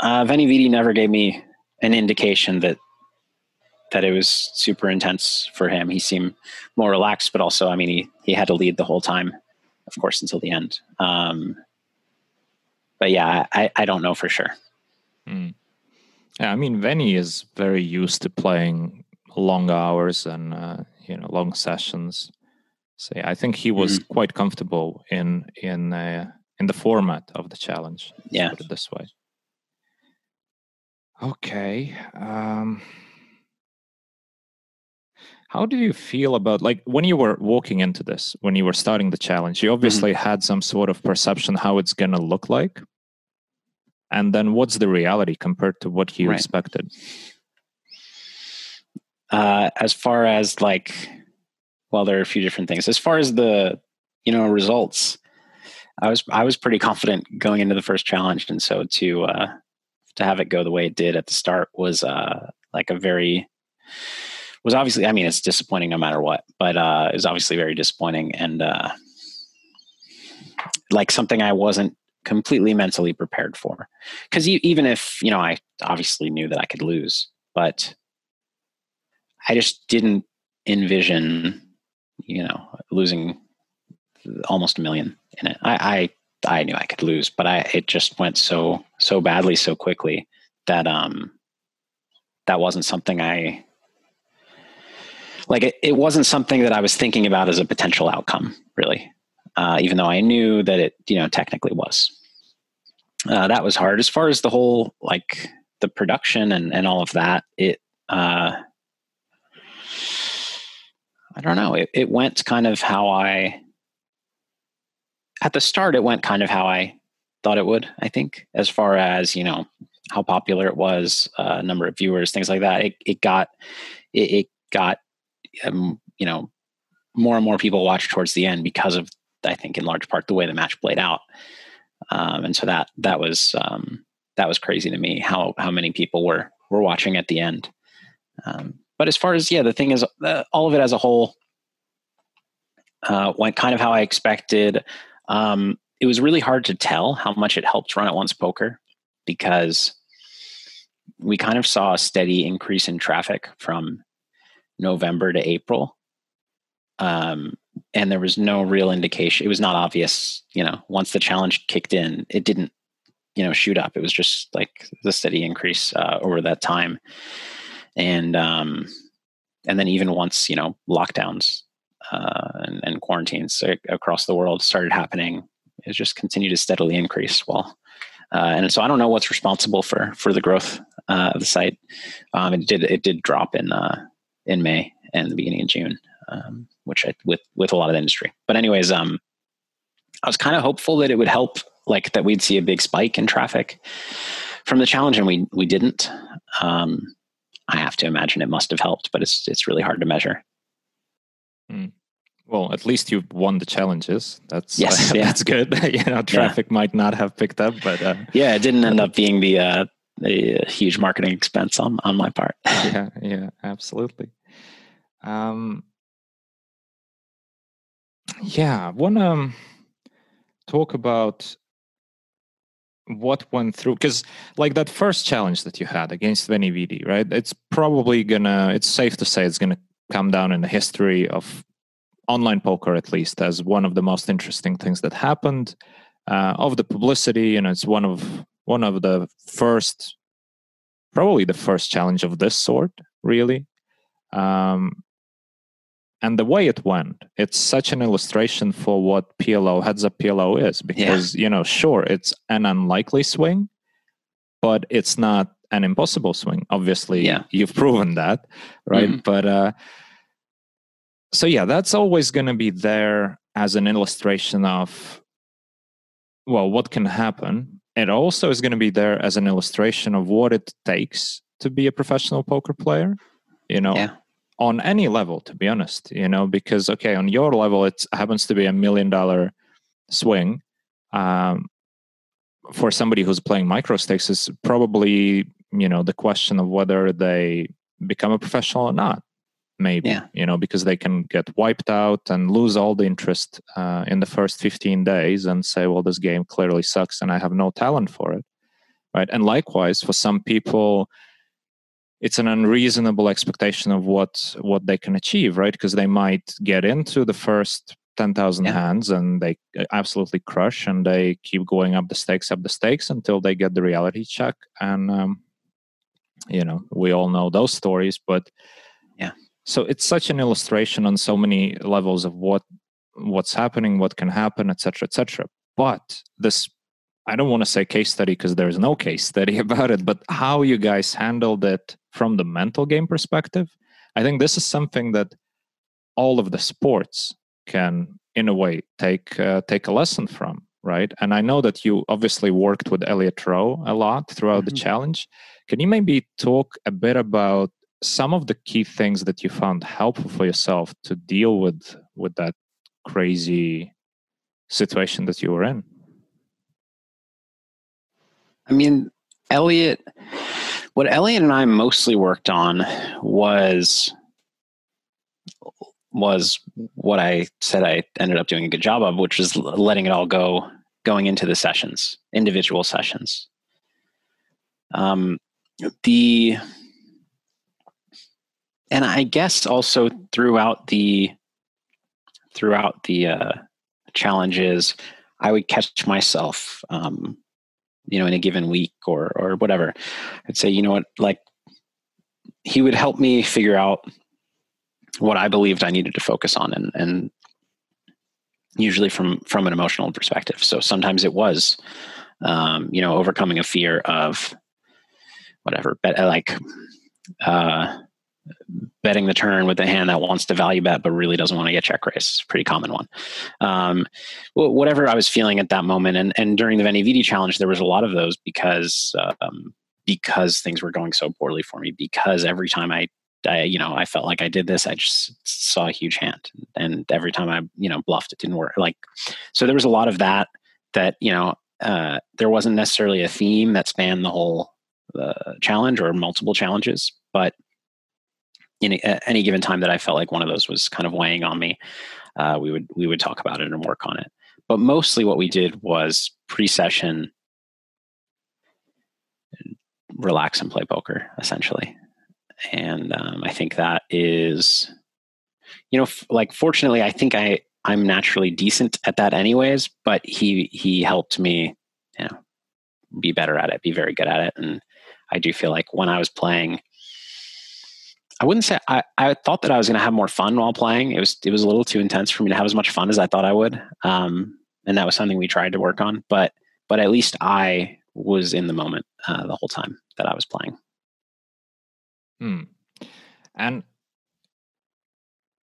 Uh, Veni Vidi never gave me an indication that that it was super intense for him. He seemed more relaxed, but also, I mean, he he had to lead the whole time, of course, until the end. Um, but yeah, I, I don't know for sure. Mm. Yeah, I mean, Veni is very used to playing long hours and uh, you know long sessions. So yeah, I think he was mm-hmm. quite comfortable in in uh, in the format of the challenge. Yeah, put it this way. Okay. Um, how do you feel about like when you were walking into this, when you were starting the challenge? You mm-hmm. obviously mm-hmm. had some sort of perception how it's going to look like, and then what's the reality compared to what you right. expected? Uh, as far as like well, there are a few different things. As far as the you know results, I was I was pretty confident going into the first challenge, and so to uh, to have it go the way it did at the start was uh, like a very was obviously I mean it's disappointing no matter what, but uh, it was obviously very disappointing and uh, like something I wasn't completely mentally prepared for. Because even if you know I obviously knew that I could lose, but I just didn't envision you know, losing almost a million in it. I, I, I knew I could lose, but I, it just went so, so badly so quickly that, um, that wasn't something I, like it, it wasn't something that I was thinking about as a potential outcome really. Uh, even though I knew that it, you know, technically was. Uh, that was hard. As far as the whole like the production and and all of that, it uh, I don't know. It, it went kind of how I at the start, it went kind of how I thought it would. I think, as far as you know, how popular it was, uh, number of viewers, things like that. It it got it, it got um, you know more and more people watched towards the end because of I think in large part the way the match played out. Um, and so that that was um, that was crazy to me how how many people were were watching at the end. Um, but as far as yeah, the thing is, uh, all of it as a whole uh, went kind of how I expected. Um, it was really hard to tell how much it helped Run It Once poker because we kind of saw a steady increase in traffic from November to April. Um, and there was no real indication. It was not obvious, you know, once the challenge kicked in, it didn't, you know, shoot up. It was just like the steady increase uh, over that time. And, um, and then even once, you know, lockdowns uh, and, and, quarantines across the world started happening, it just continued to steadily increase. Well, uh, and so I don't know what's responsible for for the growth uh, of the site. Um, it did it did drop in uh, in May and the beginning of June, um, which I, with with a lot of industry. But anyways, um, I was kind of hopeful that it would help, like that we'd see a big spike in traffic from the challenge, and we we didn't. Um, I have to imagine it must have helped, but it's it's really hard to measure. Mm. Well, at least you've won the challenges. That's yes, uh, yeah. that's good. you know, traffic yeah. might not have picked up, but uh, yeah, it didn't end up being the uh, a huge marketing expense on on my part. yeah, yeah, absolutely. Um, yeah, I want to um, talk about what went through because like that first challenge that you had against Veni Vidi, right? It's probably gonna. It's safe to say it's gonna come down in the history of online poker, at least, as one of the most interesting things that happened. Uh, of the publicity, and it's one of one of the first, probably the first challenge of this sort, really. Um, and the way it went it's such an illustration for what plo heads up plo is because yeah. you know sure it's an unlikely swing but it's not an impossible swing obviously yeah. you've proven that right mm-hmm. but uh so yeah that's always going to be there as an illustration of well what can happen. It also is going to be there as an illustration of what it takes to be a professional poker player you know yeah. on any level to be honest you know because okay on your level it happens to be a million dollar swing. Um, for somebody who's playing micro stakes is probably you know the question of whether they become a professional or not maybe yeah. you know because they can get wiped out and lose all the interest uh, in the first 15 days and say well this game clearly sucks and i have no talent for it right and likewise for some people it's an unreasonable expectation of what what they can achieve right because they might get into the first 10,000 yeah. hands and they uh, absolutely crush and they keep going up the stakes up the stakes until they get the reality check and um, you know we all know those stories but so it's such an illustration on so many levels of what what's happening what can happen etc etc but this I don't want to say case study because there's no case study about it, but how you guys handled it from the mental game perspective, I think this is something that all of the sports can, in a way, take uh, take a lesson from, right? And I know that you obviously worked with Elliot Roe a lot throughout mm-hmm. the challenge. Can you maybe talk a bit about some of the key things that you found helpful for yourself to deal with with that crazy situation that you were in? I mean, Elliot, what Elliot and I mostly worked on was was what I said I ended up doing a good job of, which is letting it all go going into the sessions, individual sessions. Um, the and I guess also throughout the throughout the uh, challenges, I would catch myself um, you know in a given week or or whatever. I'd say you know what? Like he would help me figure out what i believed i needed to focus on and and usually from from an emotional perspective. So sometimes it was um, you know overcoming a fear of whatever but uh, like uh betting the turn with the hand that wants to value bet but really doesn't want to get check raised. A pretty common one. Um, whatever I was feeling at that moment, and and during the Veni Vidi challenge, there was a lot of those because um, because things were going so poorly for me. Because every time I I, you know, I felt like I did this. I just saw a huge hand, and every time I, you know, bluffed, it didn't work. Like, so there was a lot of that. That you know, uh, there wasn't necessarily a theme that spanned the whole uh, challenge or multiple challenges, but in a, any given time that I felt like one of those was kind of weighing on me, uh, we would we would talk about it and work on it. But mostly, what we did was pre-session, relax and play poker, essentially. And um, I think that is, you know, f- like fortunately, I think I I'm naturally decent at that, anyways. But he he helped me, you know, be better at it, be very good at it, and I do feel like when I was playing I wouldn't say I, I thought that I was going to have more fun while playing. It was it was a little too intense for me to have as much fun as I thought I would, um, and that was something we tried to work on. But but at least I was in the moment uh, the whole time that I was playing. Hmm. And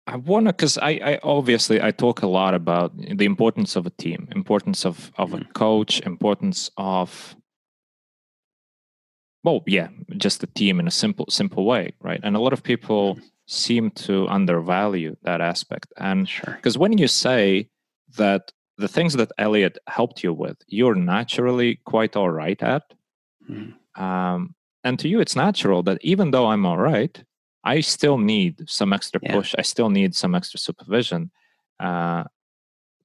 I wonder because I, I obviously I talk a lot about the importance of a team, importance of of a mm-hmm. coach, importance of well yeah just a team in a simple simple way right and a lot of people seem to undervalue that aspect and because sure. when you say that the things that elliot helped you with you're naturally quite all right at mm-hmm. um, and to you it's natural that even though i'm all right i still need some extra yeah. push i still need some extra supervision uh,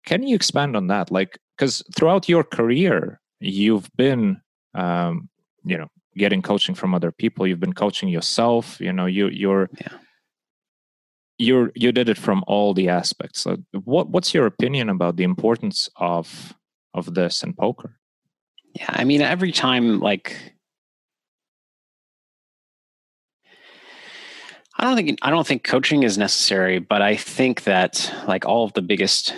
can you expand on that like because throughout your career you've been um, you know getting coaching from other people. You've been coaching yourself you know you you're yeah. you're you did it from all the aspects. So what what's your opinion about the importance of of this in poker? Yeah i mean every time like I don't think I don't think coaching is necessary, but I think that like all of the biggest,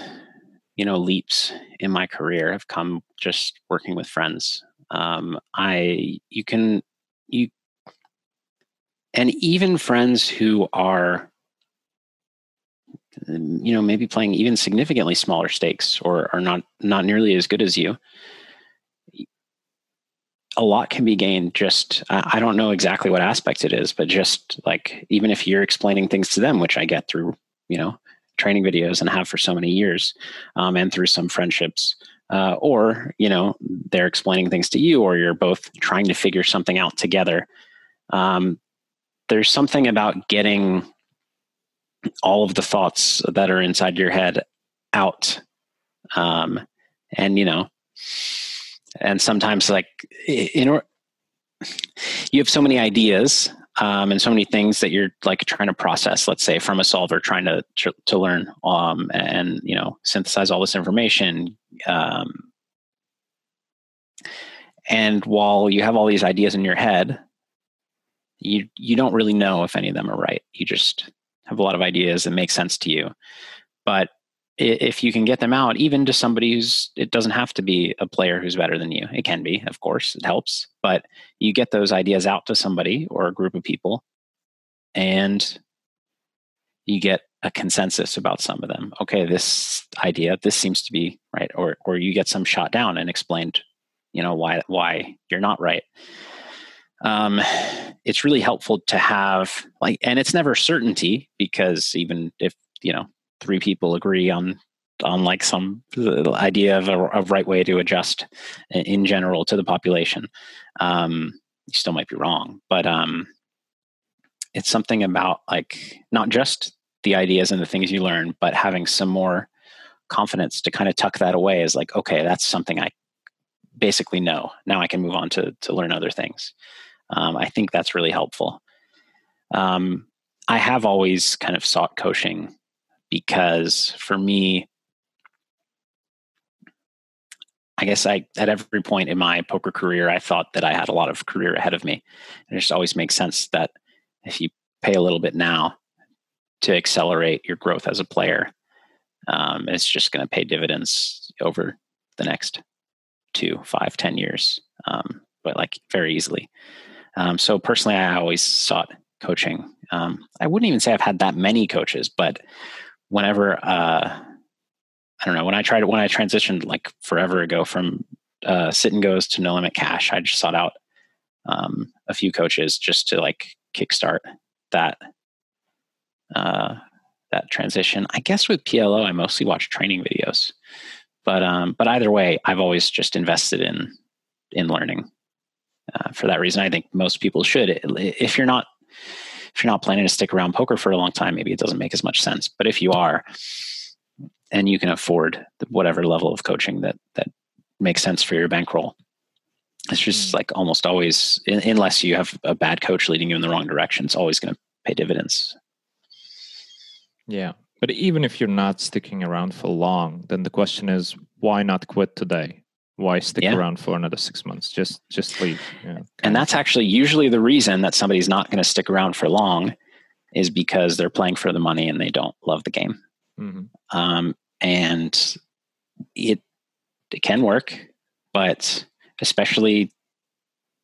you know, leaps in my career have come just working with friends um, I you can you and even friends who are you know maybe playing even significantly smaller stakes or are not not nearly as good as you a lot can be gained just i don't know exactly what aspect it is but just like even if you're explaining things to them which i get through you know training videos and have for so many years um, and through some friendships uh, or you know they're explaining things to you or you're both trying to figure something out together. Um, there's something about getting all of the thoughts that are inside your head out um, and you know and sometimes like in or you have so many ideas um, and so many things that you're like trying to process let's say from a solver trying to to learn um, and you know synthesize all this information um, and while you have all these ideas in your head you you don't really know if any of them are right. You just have a lot of ideas that make sense to you. But if you can get them out even to somebody who's it doesn't have to be a player who's better than you. It can be of course it helps but you get those ideas out to somebody or a group of people and you get a consensus about some of them. Okay this idea this seems to be right or or you get some shot down and explained you know why why you're not right. Um it's really helpful to have like and it's never certainty because even if you know three people agree on on like some idea of a, a right way to adjust in general to the population. Um, you still might be wrong, but um, it's something about like not just the ideas and the things you learn, but having some more confidence to kind of tuck that away is like, okay, that's something I basically know. Now I can move on to to learn other things. Um, I think that's really helpful. Um, I have always kind of sought coaching because for me, I guess I at every point in my poker career, I thought that I had a lot of career ahead of me. And it just always makes sense that if you pay a little bit now to accelerate your growth as a player, um, it's just going to pay dividends over the next two, five, ten years, um, but like very easily. Um, so personally, I always sought coaching. Um, I wouldn't even say I've had that many coaches, but whenever uh, I don't know when I tried when I transitioned like forever ago from uh, sit and goes to no limit cash, I just sought out um, a few coaches just to like kickstart that uh, that transition. I guess with PLO, I mostly watch training videos, but um, but either way, I've always just invested in in learning. Uh, for that reason, I think most people should. If you're not if you're not planning to stick around poker for a long time, maybe it doesn't make as much sense. But if you are, and you can afford whatever level of coaching that that makes sense for your bankroll, it's just mm. like almost always, unless you have a bad coach leading you in the wrong direction, it's always going to pay dividends. Yeah. But even if you're not sticking around for long, then the question is why not quit today? Why stick yeah. around for another six months? Just just leave. Yeah, and that's actually usually the reason that somebody's not going to stick around for long is because they're playing for the money and they don't love the game. Mm-hmm. Um, and it it can work, but especially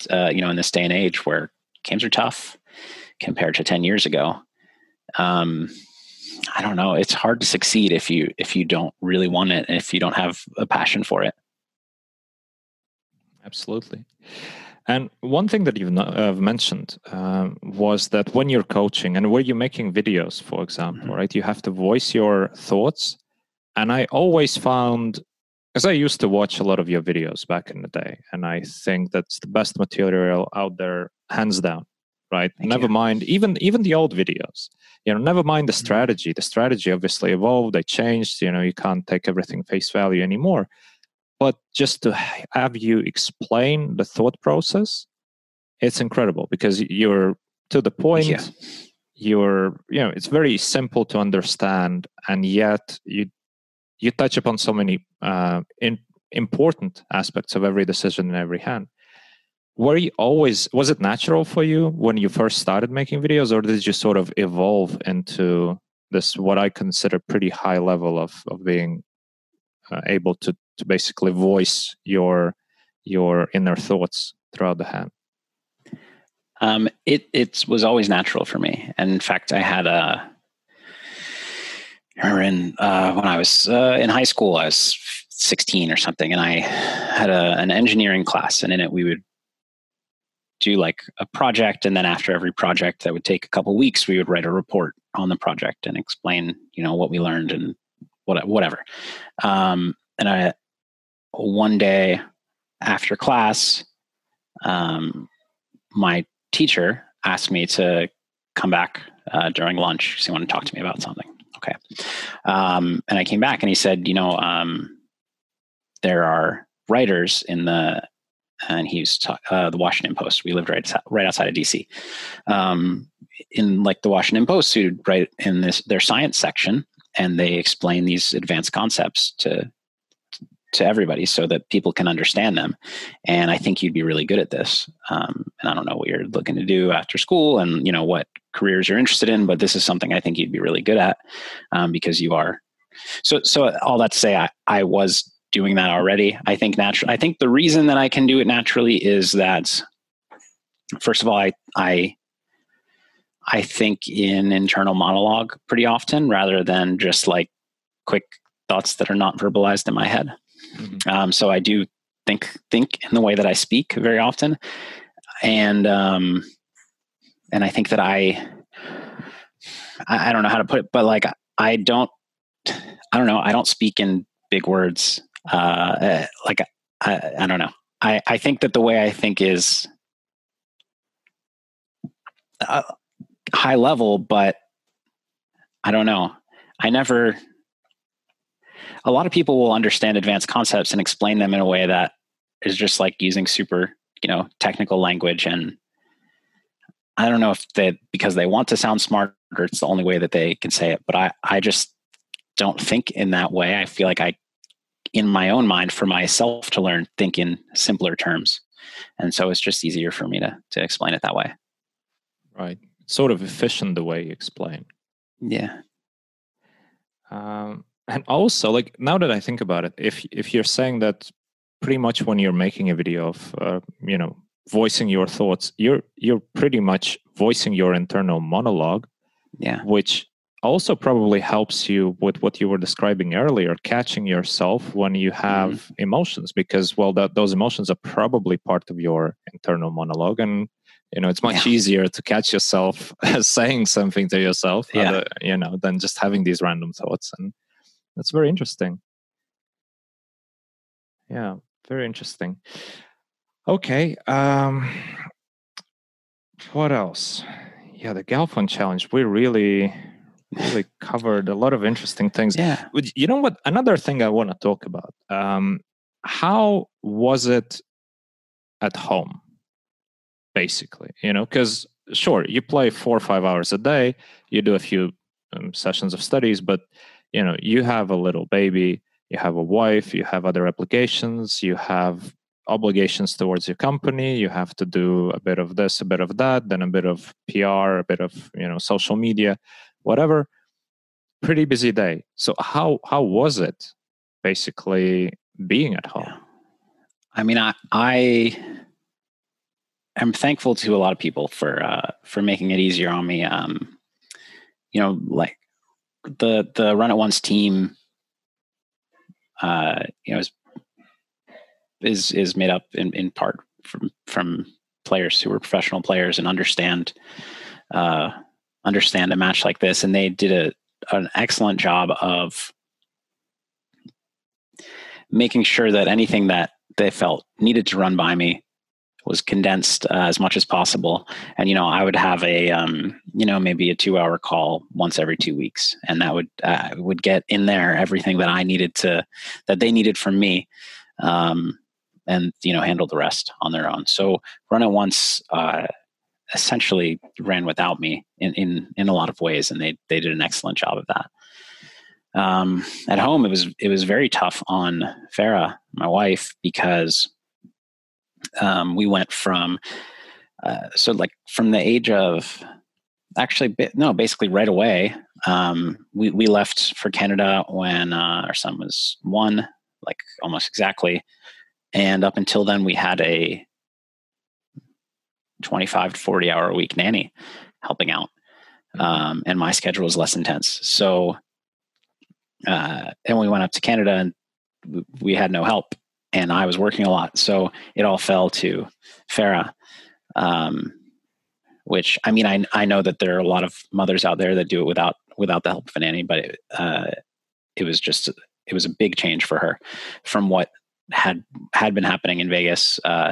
uh, you know in this day and age where games are tough compared to 10 years ago um, i don't know it's hard to succeed if you if you don't really want it and if you don't have a passion for it absolutely and one thing that you've uh, mentioned um, was that when you're coaching and when you're making videos for example mm-hmm. right you have to voice your thoughts and i always found because I used to watch a lot of your videos back in the day, and I think that's the best material out there, hands down. Right? Thank never you. mind even even the old videos. You know, never mind the mm-hmm. strategy. The strategy obviously evolved. They changed. You know, you can't take everything face value anymore. But just to have you explain the thought process, it's incredible because you're to the point. Yeah. You're, you know, it's very simple to understand, and yet you you touch upon so many uh, in, important aspects of every decision in every hand were you always was it natural for you when you first started making videos or did you sort of evolve into this what i consider pretty high level of of being uh, able to to basically voice your your inner thoughts throughout the hand um, it it was always natural for me and in fact i had a remember in uh, when I was uh, in high school, I was 16 or something, and I had a, an engineering class, and in it we would do like a project, and then after every project that would take a couple weeks, we would write a report on the project and explain, you know, what we learned and what whatever. Um, and I one day after class, um, my teacher asked me to come back uh, during lunch because he wanted to talk to me about something okay. Um, and I came back and he said, you know, um, there are writers in the, and he was uh, the Washington Post. We lived right right outside of DC. Um, in like the Washington Post, who write in this their science section, and they explain these advanced concepts to to everybody so that people can understand them. And I think you'd be really good at this. Um, and I don't know what you're looking to do after school, and you know what careers you're interested in, but this is something I think you'd be really good at um, because you are. So, so all that to say, I, I was doing that already. I think natural. I think the reason that I can do it naturally is that, first of all, I I I think in internal monologue pretty often rather than just like quick thoughts that are not verbalized in my head. Mm-hmm. Um, so I do think think in the way that I speak very often, and um, and I think that I, I, I don't know how to put it, but like I don't, I don't know, I don't speak in big words. Uh, eh, like I, I don't know. I, I think that the way I think is uh, high level, but I don't know. I never. A lot of people will understand advanced concepts and explain them in a way that is just like using super, you know, technical language and I don't know if they because they want to sound smart or it's the only way that they can say it, but I I just don't think in that way. I feel like I in my own mind for myself to learn think in simpler terms. And so it's just easier for me to to explain it that way. Right. Sort of efficient the way you explain. Yeah. Um, and also like now that I think about it, if if you're saying that pretty much when you're making a video of uh, you know voicing your thoughts you're you're pretty much voicing your internal monologue yeah which also probably helps you with what you were describing earlier catching yourself when you have mm-hmm. emotions because well that those emotions are probably part of your internal monologue and you know it's much yeah. easier to catch yourself saying something to yourself yeah. Other, you know than just having these random thoughts and that's very interesting. Yeah very interesting. Okay um what else? Yeah the galfond challenge we really really covered a lot of interesting things. Yeah. You know what another thing i want to talk about um how was it at home basically you know because sure you play four or five hours a day you do a few um, sessions of studies but you know you have a little baby you have a wife you have other applications you have obligations towards your company you have to do a bit of this a bit of that then a bit of pr a bit of you know social media whatever. Pretty busy day. So how how was it basically being at home? Yeah. i mean i i am thankful to a lot of people for uh for making it easier on me. Um you know like the the Run It Once team uh, you know, is is is made up in, in part from from players who were professional players and understand uh, understand a match like this, and they did a an excellent job of making sure that anything that they felt needed to run by me was condensed uh, as much as possible. And you know, I would have a um, you know maybe a two hour call once every two weeks, and that would uh, would get in there everything that I needed to that they needed from me. Um, and you know handle the rest on their own. So Run It Once uh, essentially ran without me in, in in a lot of ways, and they they did an excellent job of that. Um, at home, it was it was very tough on Farah, my wife, because um, we went from uh, so like from the age of actually no basically right away um, we, we left for canada when uh, our son was one like almost exactly. And up until then we had a 25 to 40 hour a week nanny helping out um, and my schedule was less intense. So uh, and we went up to canada and we had no help and I was working a lot. So it all fell to Farah. Um, which I mean, I I know that there are a lot of mothers out there that do it without without the help of a nanny, but it, uh, it was just it was a big change for her from what had had been happening in Vegas. Uh,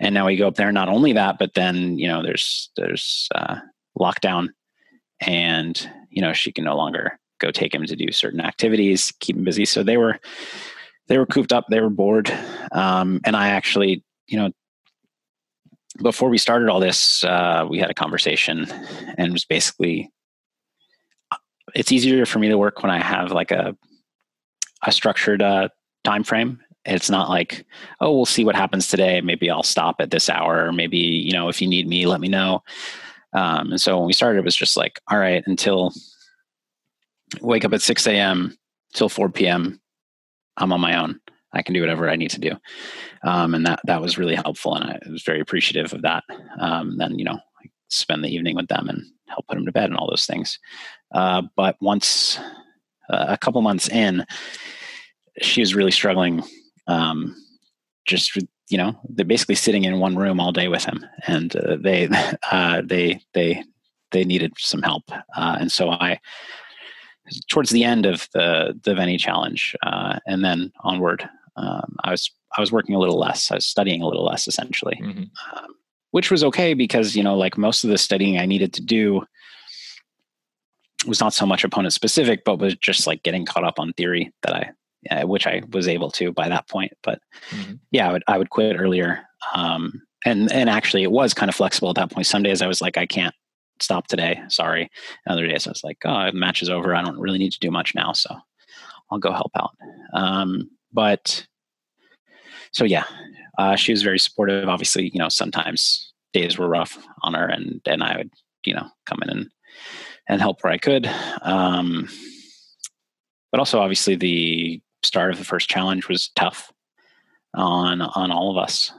and now we go up there. Not only that, but then you know there's there's uh, lockdown, and you know she can no longer go take him to do certain activities, keep him busy. So they were they were cooped up, they were bored. Um, and I actually, you know, before we started all this, uh, we had a conversation and was basically, it's easier for me to work when I have like a, a structured uh, time frame. It's not like, oh, we'll see what happens today. Maybe I'll stop at this hour. Maybe, you know, if you need me, let me know. Um, and so when we started, it was just like, all right, until wake up at 6 a.m. till 4 p.m. I'm on my own. I can do whatever I need to do. Um, and that, that was really helpful. And I was very appreciative of that. Um, then, you know, I spend the evening with them and help put them to bed and all those things. Uh, but once uh, a couple months in, she was really struggling. Um, just, you know, they're basically sitting in one room all day with him and uh, they, uh, they, they, they needed some help. Uh, and so I, towards the end of the the Veni challenge, uh, and then onward, um, I was I was working a little less. I was studying a little less, essentially, mm-hmm. um, which was okay because you know, like most of the studying I needed to do was not so much opponent specific, but was just like getting caught up on theory that I, uh, which I was able to by that point. But mm-hmm. yeah, I would I would quit earlier. Um, and and actually, it was kind of flexible at that point. Some days I was like, I can't stop today. Sorry. And other days I was like, oh, the match is over. I don't really need to do much now. So I'll go help out. Um, but so yeah, uh, she was very supportive. Obviously, you know, sometimes days were rough on her and, and I would, you know, come in and, and help where I could. Um, but also obviously the start of the first challenge was tough on, on all of us.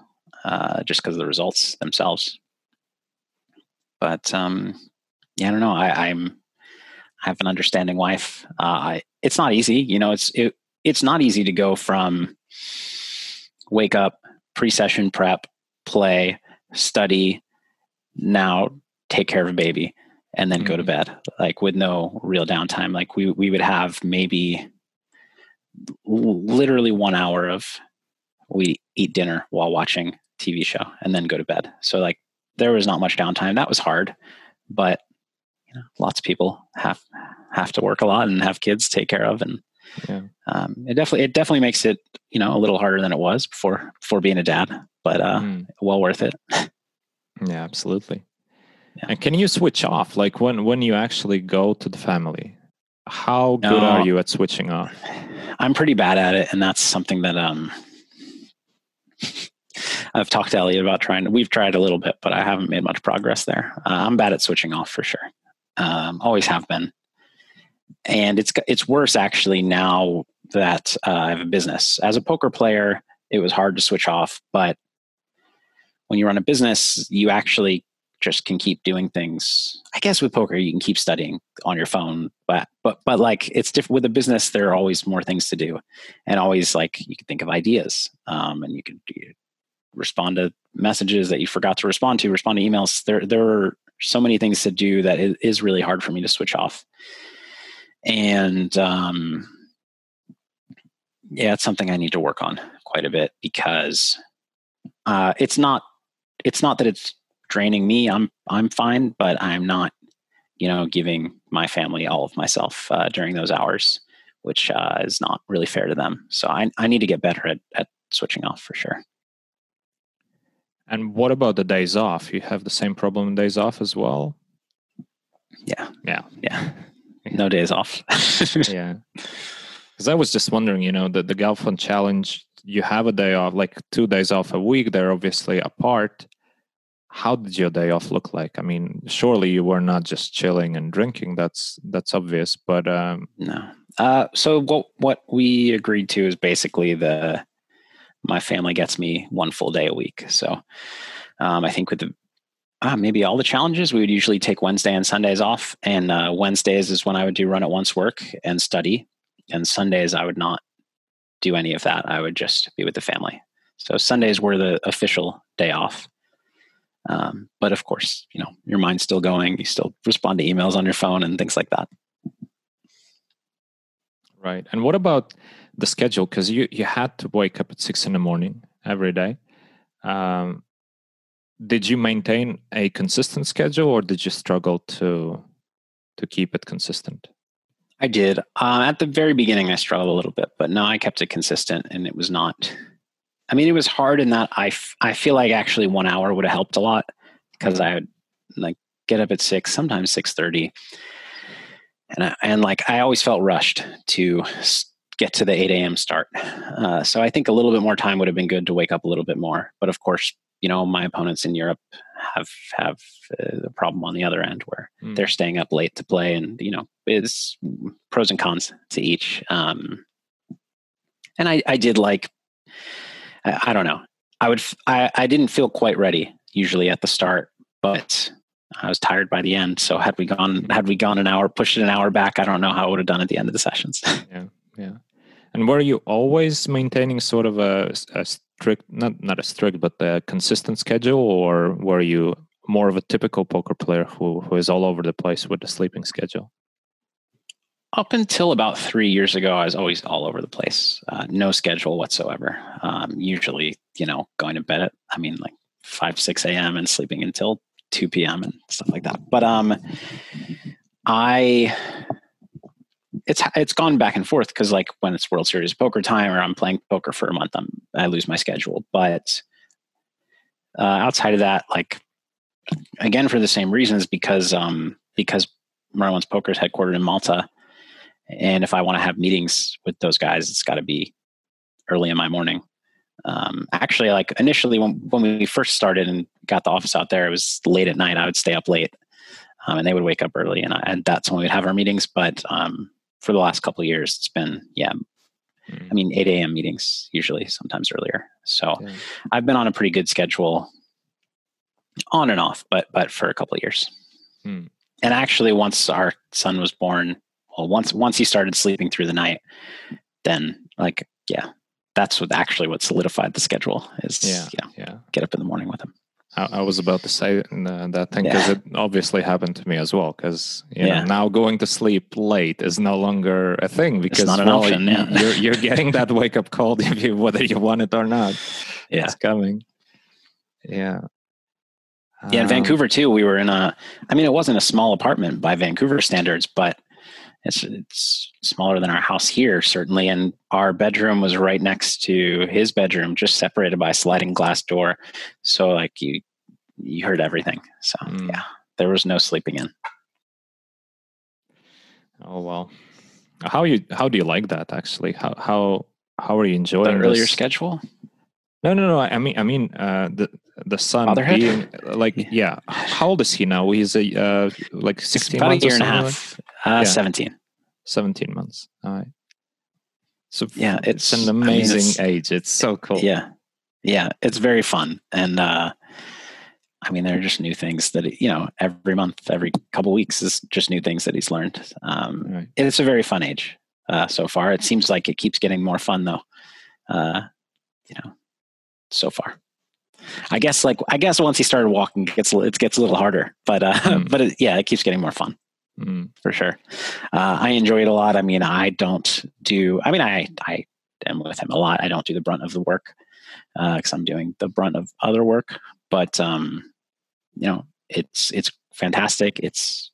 uh, just because of the results themselves. But um, yeah, I don't know. I, I'm I have an understanding wife. Uh, I, it's not easy, you know. It's it, it's not easy to go from wake up, pre-session prep, play, study, now take care of a baby, and then mm-hmm. go to mm-hmm. bed, like with no real downtime. Like we we would have maybe literally one hour of we eat dinner while watching TV show and then go to bed. So like there was not much downtime. That was hard, but you know, lots of people have have to work a lot and have kids to take care of, and yeah. um, it definitely it definitely makes it you know a little harder than it was before before being a dad, but uh, mm. well worth it. yeah, absolutely. Yeah. And can you switch off? Like when when you actually go to the family, how good no, are you at switching off? I'm pretty bad at it, and that's something that um I've talked to Elliot about trying. We've tried a little bit, but I haven't made much progress there. Uh, I'm bad at switching off for sure. Um, always have been, and it's it's worse actually now that uh, I have a business. As a poker player, it was hard to switch off, but when you run a business, you actually just can keep doing things. I guess with poker, you can keep studying on your phone, but but but like it's different with a business. There are always more things to do, and always like you can think of ideas, um, and you can respond to messages that you forgot to respond to, respond to emails. There, there are so many things to do that it is really hard for me to switch off. And um, yeah, it's something I need to work on quite a bit because uh, it's not it's not that it's draining me. I'm I'm fine, but I'm not you know giving my family all of myself uh, during those hours, which uh, is not really fair to them. So I I need to get better at at switching off for sure. And what about the days off? You have the same problem days off as well? Yeah. Yeah. Yeah. No days off. yeah. Because I was just wondering, you know, the, the Galfond Challenge, you have a day off, like two days off a week. They're obviously apart. How did your day off look like? I mean, surely you were not just chilling and drinking. That's that's obvious. But um, no. Uh, so what what we agreed to is basically the my family gets me one full day a week. So um, I think with the uh, maybe all the challenges, we would usually take Wednesday and Sundays off. And uh, Wednesdays is when I would do Run It Once work and study. And Sundays, I would not do any of that. I would just be with the family. So Sundays were the official day off. Um, but of course, you know, your mind's still going. You still respond to emails on your phone and things like that. Right. And what about the schedule because you you had to wake up at six in the morning every day. Um, did you maintain a consistent schedule, or did you struggle to to keep it consistent? I did. Uh, at the very beginning, I struggled a little bit, but no, I kept it consistent, and it was not. I mean, it was hard in that I, f- I feel like actually one hour would have helped a lot because I would like get up at six, sometimes six thirty, and I, and like I always felt rushed to get to the 8 a.m. start. Uh, so I think a little bit more time would have been good to wake up a little bit more. But of course, you know, my opponents in Europe have have uh, the problem on the other end where mm. they're staying up late to play, and you know, it's pros and cons to each. Um, and I, I did like, I, I don't know, I would, I, I didn't feel quite ready usually at the start, but I was tired by the end. So had we gone, had we gone an hour, pushed it an hour back, I don't know how I would have done at the end of the sessions. Yeah, yeah. And were you always maintaining sort of a, a strict, not not a strict, but a consistent schedule, or were you more of a typical poker player who who is all over the place with the sleeping schedule? Up until about three years ago, I was always all over the place. Uh, no schedule whatsoever. Um, usually, you know, going to bed at I mean like five six a.m. and sleeping until two p.m. and stuff like that. But um, I it's it's gone back and forth because like when it's World Series poker time or I'm playing poker for a month, I'm I lose my schedule. But uh, outside of that, like again for the same reasons, because um because Merlin's Poker is headquartered in Malta, and if I want to have meetings with those guys, it's got to be early in my morning. Um, actually, like initially when when we first started and got the office out there, it was late at night. I would stay up late. Um, and they would wake up early, and, I, and that's when we'd have our meetings. But um, for the last couple of years, it's been yeah Mm. I mean, 8 a.m. meetings usually, sometimes earlier. So Yeah. I've been on a pretty good schedule, on and off, but but for a couple of years. Hmm. And actually, once our son was born, well, once once he started sleeping through the night, then like yeah, that's what actually what solidified the schedule is. Yeah. you know, Yeah. get up in the morning with him. I, I was about to say uh, that thing because Yeah. it obviously happened to me as well. Because Yeah. know now going to sleep late is no longer a thing because not an well, option, yeah. you're you're getting that wake up call if you, whether you want it or not. Yeah. It's coming. Yeah. Yeah, in Um, Vancouver too. We were in a. I mean, it wasn't a small apartment by Vancouver standards, but it's it's smaller than our house here, certainly. And our bedroom was right next to his bedroom, just separated by a sliding glass door. So, like you, you heard everything. So, Mm. yeah, there was no sleeping in. Oh well. How you how do you like that actually? How how how are you enjoying The earlier this? schedule. No, no, no. I mean, I mean, uh, the the son Fatherhood? being like, Yeah. yeah. How old is he now? He's a uh, like sixteen about a months or year and a half. Uh, Yeah. Seventeen. Seventeen months. All right. So Yeah, it's, it's- an I mean, amazing it's- age. It's so cool. Yeah, yeah, it's very fun, and uh, I mean, there are just new things that you know every month, every couple weeks is just new things that he's learned. Um, Right. it's a very fun age uh, so far. It seems like it keeps getting more fun though. Uh, you know, so far. I guess like I guess once he started walking, it gets it gets a little harder, but uh, Mm. but it, yeah, it keeps getting more fun Mm, for sure. Uh, I enjoy it a lot. I mean, I don't do. I mean, I I am with him a lot. I don't do the brunt of the work because I'm doing the brunt of other work. But um, you know, it's it's fantastic. It's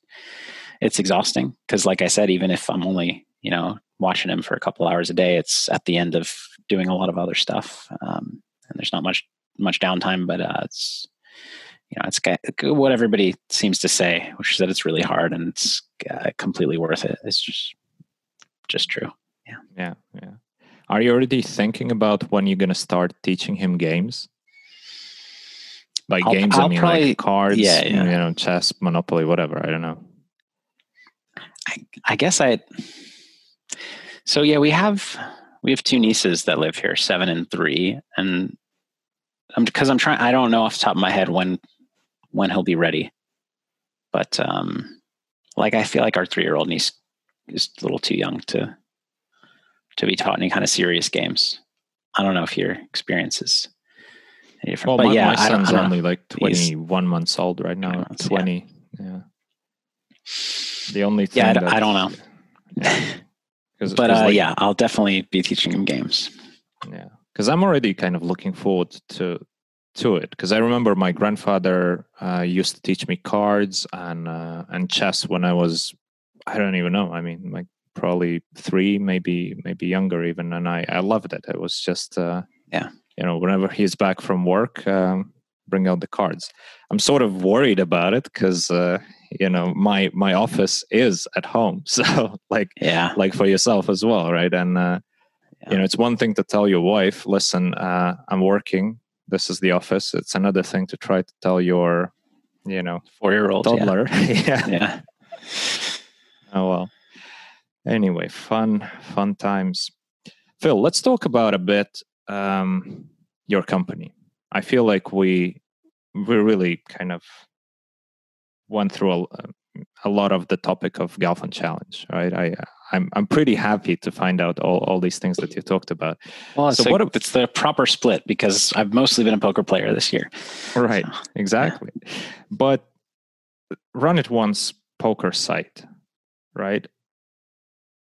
it's exhausting because, like I said, even if I'm only you know watching him for a couple hours a day, it's at the end of doing a lot of other stuff, um, and there's not much much downtime. But uh, it's you know, it's what everybody seems to say, which is that it's really hard and it's uh, completely worth it. It's just just true. yeah, yeah. Yeah. Are you already thinking about when you're gonna start teaching him games? By I'll- games, I I'll mean probably- like cards, yeah, yeah. you know, chess, Monopoly, whatever. I don't know. I, I guess I. So yeah, we have we have two nieces that live here, seven and three, and I'm because I'm trying. I don't know off the top of my head when when he'll be ready, but um, like I feel like our three year old niece is a little too young to to be taught any kind of serious games. I don't know if your experience is any different, Well, my, yeah, my I don't- son's I don't know. only like 21 months old right now. months, 20. Yeah. The only thing Yeah, I d- I don't know. Yeah. 'Cause- but 'cause, uh, like, yeah, I'll definitely be teaching him games. yeah because i'm already kind of looking forward to to it because i remember my grandfather uh, used to teach me cards and uh, and chess when i was i don't even know i mean like probably three maybe maybe younger even and i i loved it it was just uh Yeah. you know whenever he's back from work um bring out the cards i'm sort of worried about it because uh you know my my office is at home so like Yeah, like for yourself as well right and uh, Yeah. you know it's one thing to tell your wife listen uh, i'm working this is the office it's another thing to try to tell your you know four year old. Toddler yeah. yeah. oh well anyway fun fun times phil let's talk about a bit um, your company i feel like we we really kind of went through a, a lot of the topic of Galfond challenge right i I'm, I'm pretty happy to find out all, all these things that you talked about. Well, So what if- it's the proper split because I've mostly been a poker player this year. right So, exactly. But Run It Once poker site right?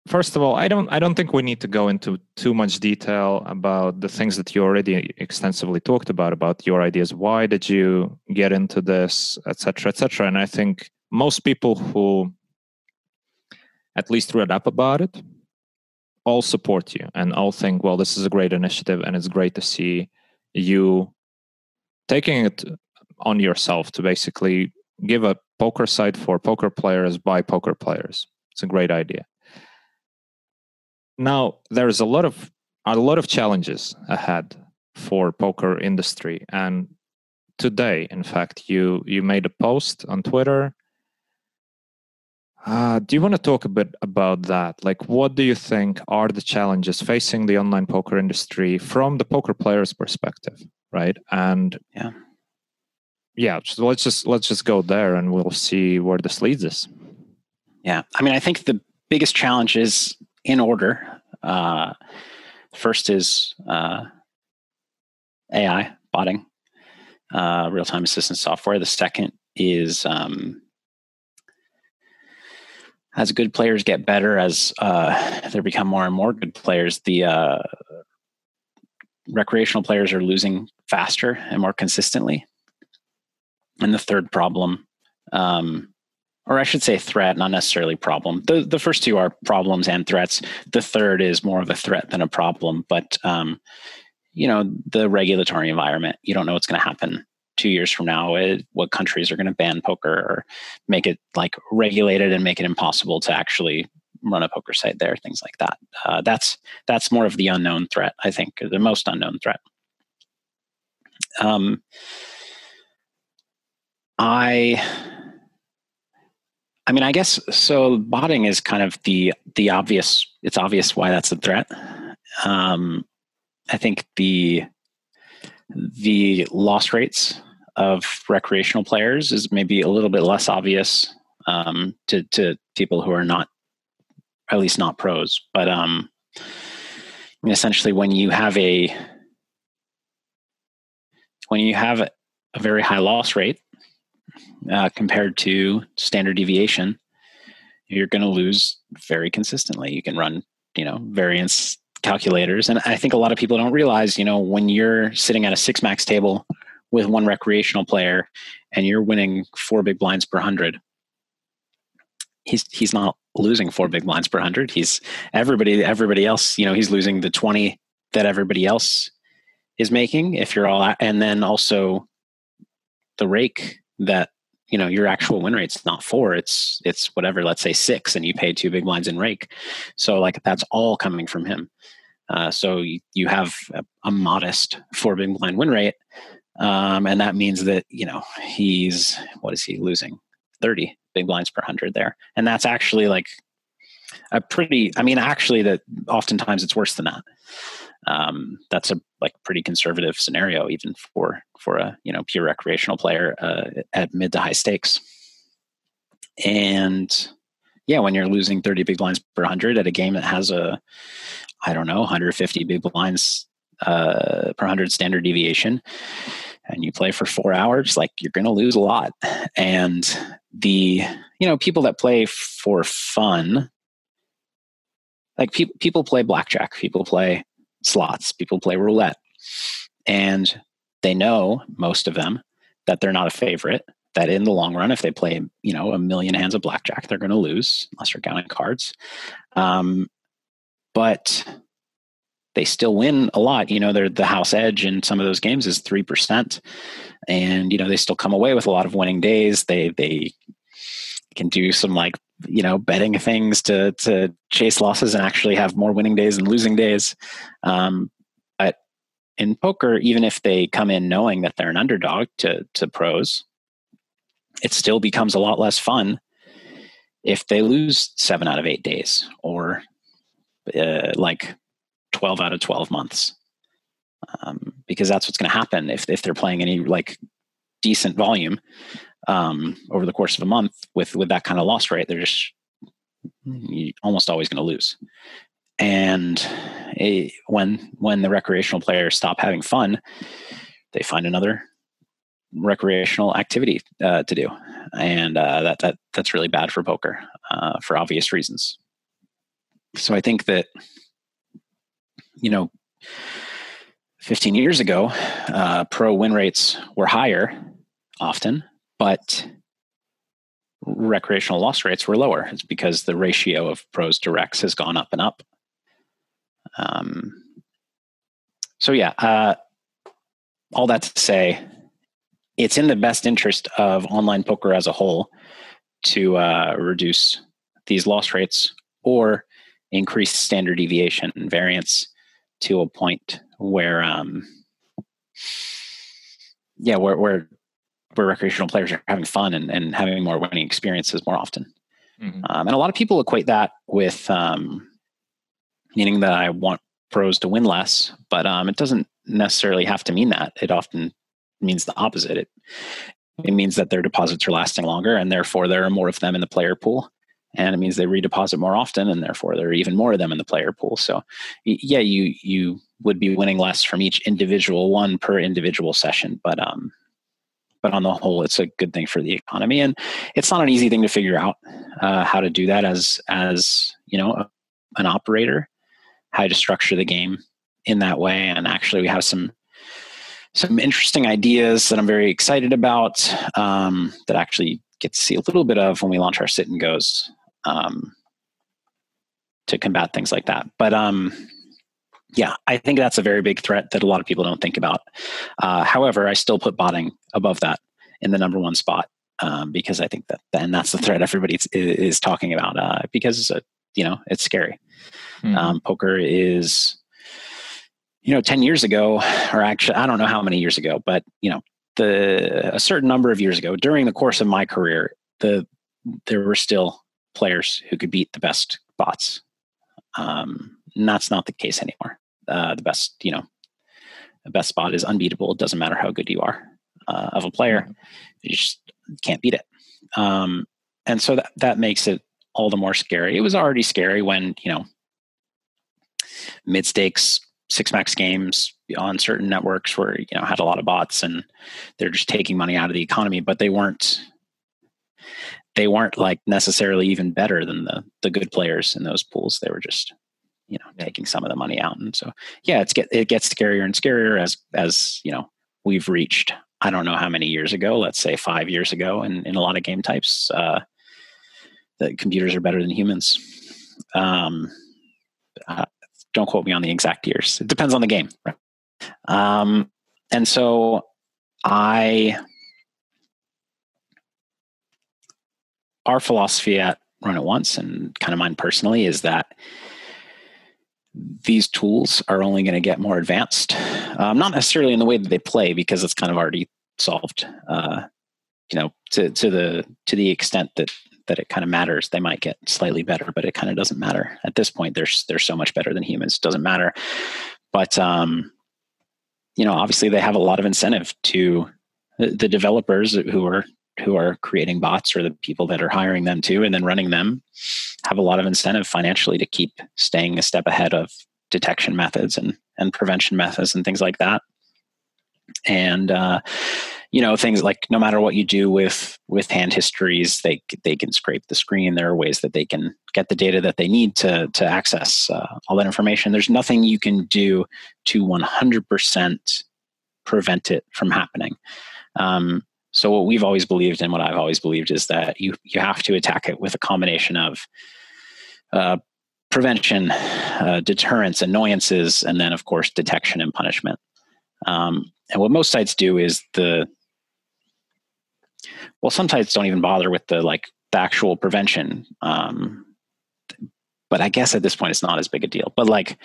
First of all i don't i don't think we need to go into too much detail about the things that you already extensively talked about about your ideas. Why did you get into this etc etc and i think most people who at least read up about it all support you and all think well this is a great initiative and it's great to see you taking it on yourself to basically give a poker site for poker players by poker players. It's a great idea. Now there's a lot of a lot of challenges ahead for poker industry and today in fact you you made a post on Twitter Uh, do you want to talk a bit about that? Like, what do you think are the challenges facing the online poker industry from the poker player's perspective, right? And yeah, yeah. So let's just let's just go there, and we'll see where this leads us. Yeah, I mean, I think the biggest challenge is in order. Uh, first is uh, AI botting, uh, real time assistance software. The second is um, as good players get better, as uh, there become more and more good players, the uh, recreational players are losing faster and more consistently. And the third problem, um, or I should say threat, not necessarily problem. The the first two are problems and threats. The third is more of a threat than a problem. But um, you know, the regulatory environment, you don't know what's going to happen two years from now it, what countries are going to ban poker or make it like regulated and make it impossible to actually run a poker site there things like that. Uh, that's that's more of the unknown threat i think the most unknown threat. Um, i i mean i guess so botting is kind of the the obvious it's obvious why that's a threat. Um, i think the the loss rates of recreational players is maybe a little bit less obvious um, to to people who are not at least not pros. But um, essentially, when you have a when you have a very high loss rate uh, compared to standard deviation, you're going to lose very consistently. You can run, you know, variance calculators, and I think a lot of people don't realize, you know, when you're sitting at a six max table with one recreational player and you're winning four big blinds per hundred, he's he's not losing four big blinds per hundred. He's everybody everybody else, you know, he's losing the twenty that everybody else is making. If you're all and then also the rake that you know your actual win rate's not four it's it's whatever let's say six and you pay two big blinds in rake so like that's all coming from him uh, so you, you have a, a modest four big blind win rate um, and that means that, you know, he's, what is he losing? 30 big blinds per 100 there. And that's actually like a pretty, I mean, actually, that oftentimes it's worse than that. Um, that's a like pretty conservative scenario, even for for a you know pure recreational player uh, at mid to high stakes. And yeah, when you're losing 30 big blinds per 100 at a game that has a, I don't know, 150 big blinds uh, per 100 standard deviation, and you play for four hours, like you're going to lose a lot. And the, you know, people that play for fun, like pe- people play blackjack, people play slots, people play roulette. And they know, most of them, that they're not a favorite, that in the long run, if they play, you know, a million hands of blackjack, they're going to lose unless you're counting cards. Um, but they still win a lot. You know, they're the house edge in some of those games is three percent, and you know they still come away with a lot of winning days. They they can do some like you know betting things to to chase losses and actually have more winning days than losing days. Um, but in poker, even if they come in knowing that they're an underdog to to pros, it still becomes a lot less fun if they lose seven out of eight days or uh, like 12 out of 12 months. Um, because that's what's going to happen if, if they're playing any like decent volume um, over the course of a month with with that kind of loss rate they're just almost always going to lose. And it, when when the recreational players stop having fun they find another recreational activity uh, to do. And uh, that that that's really bad for poker uh, for obvious reasons. So i think that you know, 15 years ago, uh, pro win rates were higher often, but recreational loss rates were lower. It's because the ratio of pros to recs has gone up and up. Um, so, yeah, uh, all that to say, it's in the best interest of online poker as a whole to uh, reduce these loss rates or increase standard deviation and variance to a point where um yeah where where where recreational players are having fun and, and having more winning experiences more often Mm-hmm. Um, and a lot of people equate that with um, meaning that I want pros to win less, but um, it doesn't necessarily have to mean that. It often means the opposite. It it means that their deposits are lasting longer, and therefore there are more of them in the player pool, and it means they redeposit more often, and therefore there are even more of them in the player pool. So, yeah, you you would be winning less from each individual one per individual session, but um, but on the whole, it's a good thing for the economy, and it's not an easy thing to figure out uh, how to do that as as you know a, an operator, how to structure the game in that way. And actually, we have some some interesting ideas that I'm very excited about um, that actually get to see a little bit of when we launch our sit and goes um, to combat things like that. But um, yeah, I think that's a very big threat that a lot of people don't think about. Uh, however, I still put botting above that in the number one spot um, because I think that and that's the threat everybody is, is talking about uh, because you know it's scary. Mm-hmm. Um, poker is you know 10 years ago or actually I don't know how many years ago, but you know the a certain number of years ago during the course of my career, the there were still players who could beat the best bots. Um, and that's not the case anymore. Uh, the best, you know, the best bot is unbeatable. It doesn't matter how good you are uh, of a player, you just can't beat it. Um, and so that that makes it all the more scary. It was already scary when you know mid stakes six max games on certain networks where you know had a lot of bots and they're just taking money out of the economy, but they weren't they weren't like necessarily even better than the the good players in those pools. They were just you know yeah. taking some of the money out and so yeah it's get it gets scarier and scarier as as you know we've reached i don't know how many years ago let's say five years ago and in a lot of game types uh the computers are better than humans um uh, don't quote me on the exact years it depends on the game right? um and so i our philosophy at Run It Once and kind of mine personally is that these tools are only going to get more advanced. Um, not necessarily in the way that they play, because it's kind of already solved. Uh, you know, to to the to the extent that that it kind of matters, they might get slightly better, but it kind of doesn't matter at this point. They're they're so much better than humans. It doesn't matter. But um, you know, obviously, they have a lot of incentive to the developers who are who are creating bots or the people that are hiring them too and then running them have a lot of incentive financially to keep staying a step ahead of detection methods and and prevention methods and things like that. And uh, you know things like no matter what you do with with hand histories they they can scrape the screen. There are ways that they can get the data that they need to to access uh, all that information. There's nothing you can do to 100% prevent it from happening. Um, so what we've always believed and what I've always believed is that you you have to attack it with a combination of uh, prevention, uh, deterrence, annoyances, and then of course detection and punishment. Um, and what most sites do is the well, some sites don't even bother with the like the actual prevention. Um, but I guess at this point it's not as big a deal. But like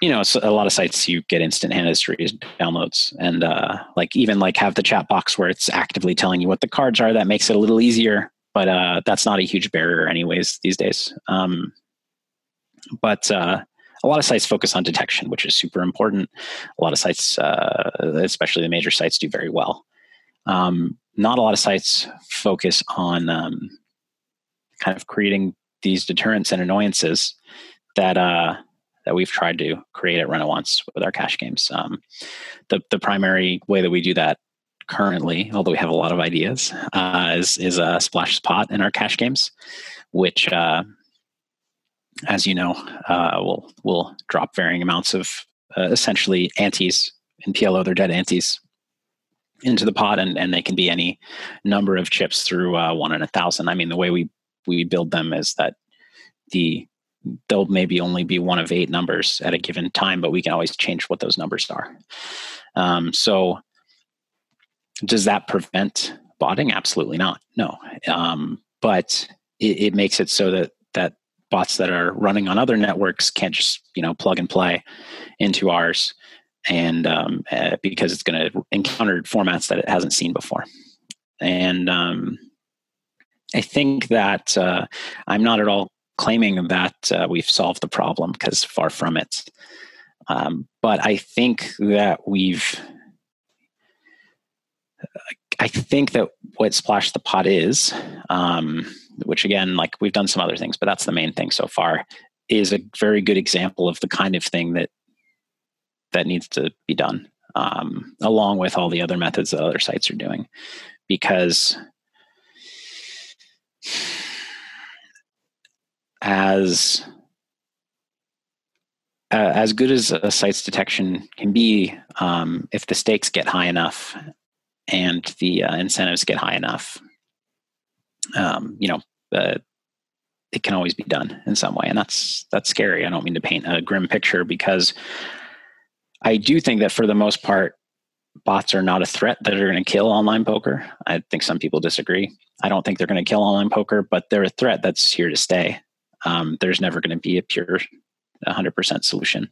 you know, a lot of sites you get instant hand history downloads, and uh, like even like have the chat box where it's actively telling you what the cards are. That makes it a little easier, but uh, that's not a huge barrier, anyways, these days. Um, but uh, a lot of sites focus on detection, which is super important. A lot of sites, uh, especially the major sites, do very well. Um, not a lot of sites focus on um, kind of creating these deterrents and annoyances that uh, that we've tried to create at Once with our cash games. Um, the the primary way that we do that currently, although we have a lot of ideas, uh, is is a splash spot in our cash games, which, uh, as you know, uh, will will drop varying amounts of uh, essentially antes in PLO. They're dead antes into the pot, and and they can be any number of chips through uh, one in a thousand. I mean, the way we we build them is that the there'll maybe only be one of eight numbers at a given time, but we can always change what those numbers are. Um, so, does that prevent botting? Absolutely not. No, um, but it, it, makes it so that that bots that are running on other networks can't just you know plug and play into ours, and um, uh, because it's going to encounter formats that it hasn't seen before, and um, I think that uh, I'm not at all claiming that uh, we've solved the problem because far from it. Um, but I think that we've, I think that what Splash the Pot is, um, which again, like we've done some other things, but that's the main thing so far, is a very good example of the kind of thing that that needs to be done, um, along with all the other methods that other sites are doing, because as uh, as good as a site's detection can be, um, if the stakes get high enough and the uh, incentives get high enough, um, you know, uh, it can always be done in some way, and that's that's scary. I don't mean to paint a grim picture because I do think that for the most part, bots are not a threat that are going to kill online poker. I think some people disagree. I don't think they're going to kill online poker, but they're a threat that's here to stay. Um, there's never going to be a pure 100% solution.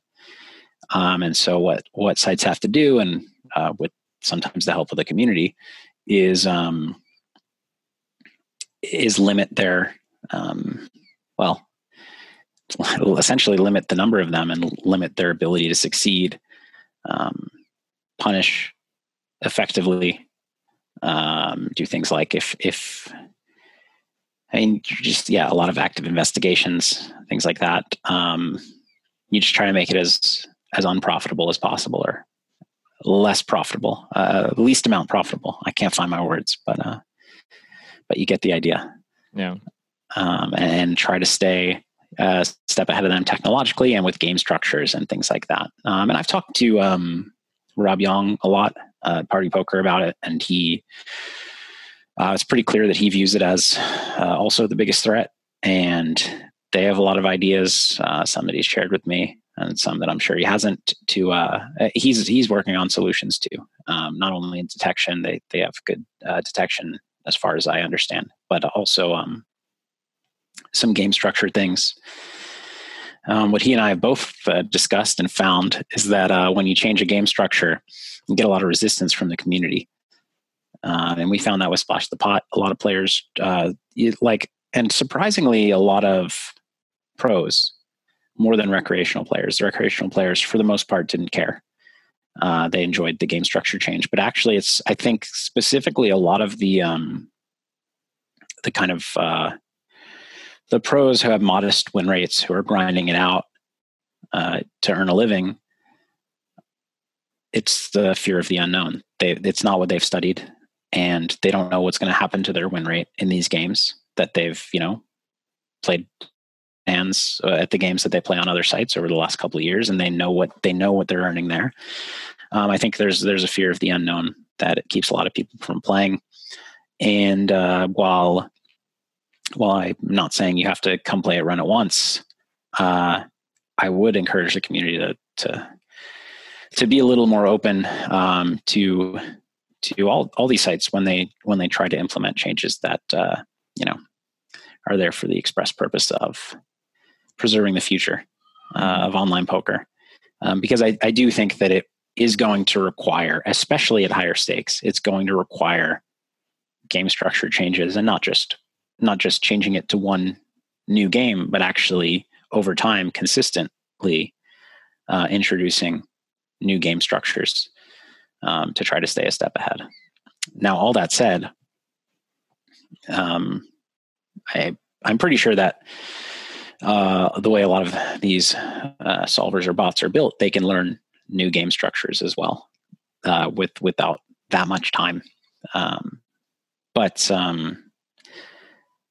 Um, and so what what sites have to do, and uh, with sometimes the help of the community, is um, is limit their um, well, essentially limit the number of them and limit their ability to succeed, um, punish effectively, um, do things like if if I mean just yeah a lot of active investigations, things like that. Um, you just try to make it as as unprofitable as possible or less profitable, uh, least amount profitable. I can't find my words, but uh, but you get the idea. Yeah. Um, and try to stay a uh, step ahead of them technologically and with game structures and things like that. Um, and I've talked to um, Rob Yong a lot, uh, Party Poker, about it, and he uh, it's pretty clear that he views it as uh, also the biggest threat. And they have a lot of ideas, uh, some that he's shared with me, and some that I'm sure he hasn't. To uh, he's he's working on solutions too, um, not only in detection. They they have good uh, detection as far as I understand, but also um, some game structure things. Um, what he and I have both uh, discussed and found is that uh, when you change a game structure, you get a lot of resistance from the community. Uh, and we found that with Splash the Pot, a lot of players uh, like, and surprisingly, a lot of pros more than recreational players. The recreational players, for the most part, didn't care. Uh, they enjoyed the game structure change, but actually, it's I think specifically a lot of the um, the kind of uh, the pros who have modest win rates, who are grinding it out uh, to earn a living. It's the fear of the unknown. They, it's not what they've studied, and they don't know what's going to happen to their win rate in these games that they've you know played hands uh, at the games that they play on other sites over the last couple of years, and they know what they know what they're earning there. Um, I think there's there's a fear of the unknown that it keeps a lot of people from playing. And uh, while while I'm not saying you have to come play it Run It Once, uh, I would encourage the community to to to be a little more open um, to to all all these sites when they when they try to implement changes that uh, you know are there for the express purpose of preserving the future uh, of online poker. Um, because I, I do think that it is going to require, especially at higher stakes, it's going to require game structure changes and not just not just changing it to one new game, but actually over time consistently uh, introducing new game structures um, to try to stay a step ahead. Now, all that said, um, I I'm pretty sure that uh, the way a lot of these uh, solvers or bots are built, they can learn new game structures as well uh, with without that much time. Um, but um,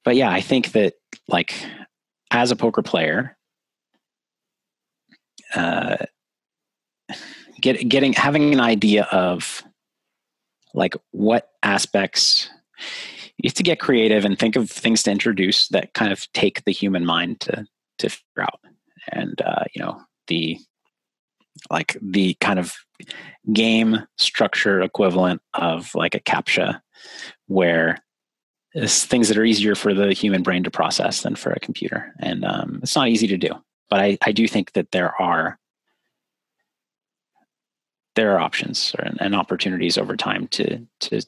but yeah, I think that like as a poker player, uh, get, getting having an idea of like what aspects you have to get creative and think of things to introduce that kind of take the human mind to to figure out. And uh, you know the like the kind of game structure equivalent of like a captcha where it's things that are easier for the human brain to process than for a computer. And um, it's not easy to do but I, I do think that there are there are options and opportunities over time to to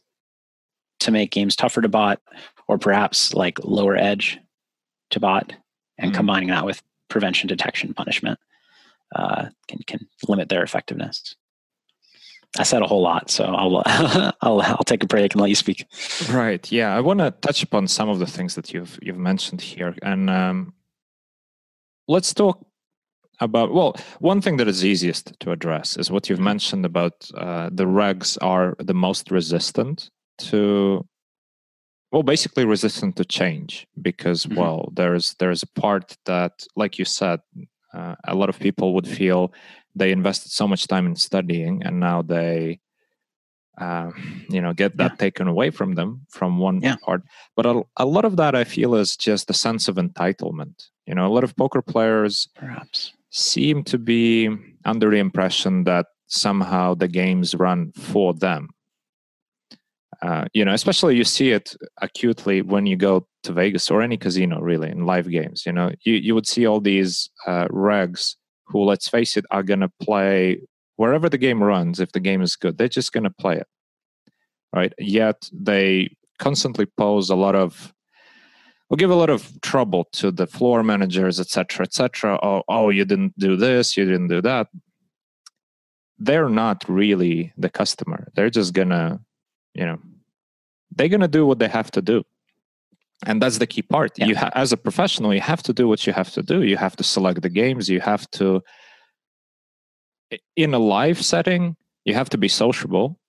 to make games tougher to bot or perhaps like lower edge to bot and mm-hmm. combining that with prevention, detection, punishment uh, can can limit their effectiveness. I said a whole lot, so I'll I'll I'll take a break and let you speak. Right. Yeah, I want to touch upon some of the things that you've you've mentioned here, and um, let's talk about well one thing that is easiest to address is what you've mentioned about uh, the regs are the most resistant to well basically resistant to change because mm-hmm. well there's there's a part that like you said uh, a lot of people would feel they invested so much time in studying and now they uh, you know get that yeah. taken away from them from one yeah. part but a, a lot of that i feel is just a sense of entitlement you know a lot of poker players perhaps seem to be under the impression that somehow the games run for them uh, you know especially you see it acutely when you go to vegas or any casino really in live games you know you, you would see all these uh, regs who, let's face it, are going to play wherever the game runs. If the game is good, they're just going to play it, right? Yet they constantly pose a lot of will give a lot of trouble to the floor managers, etc., etc. Oh, oh, you didn't do this, you didn't do that. They're not really the customer. They're just gonna, you know, they're gonna do what they have to do and that's the key part yeah. you ha- as a professional you have to do what you have to do you have to select the games you have to in a live setting you have to be sociable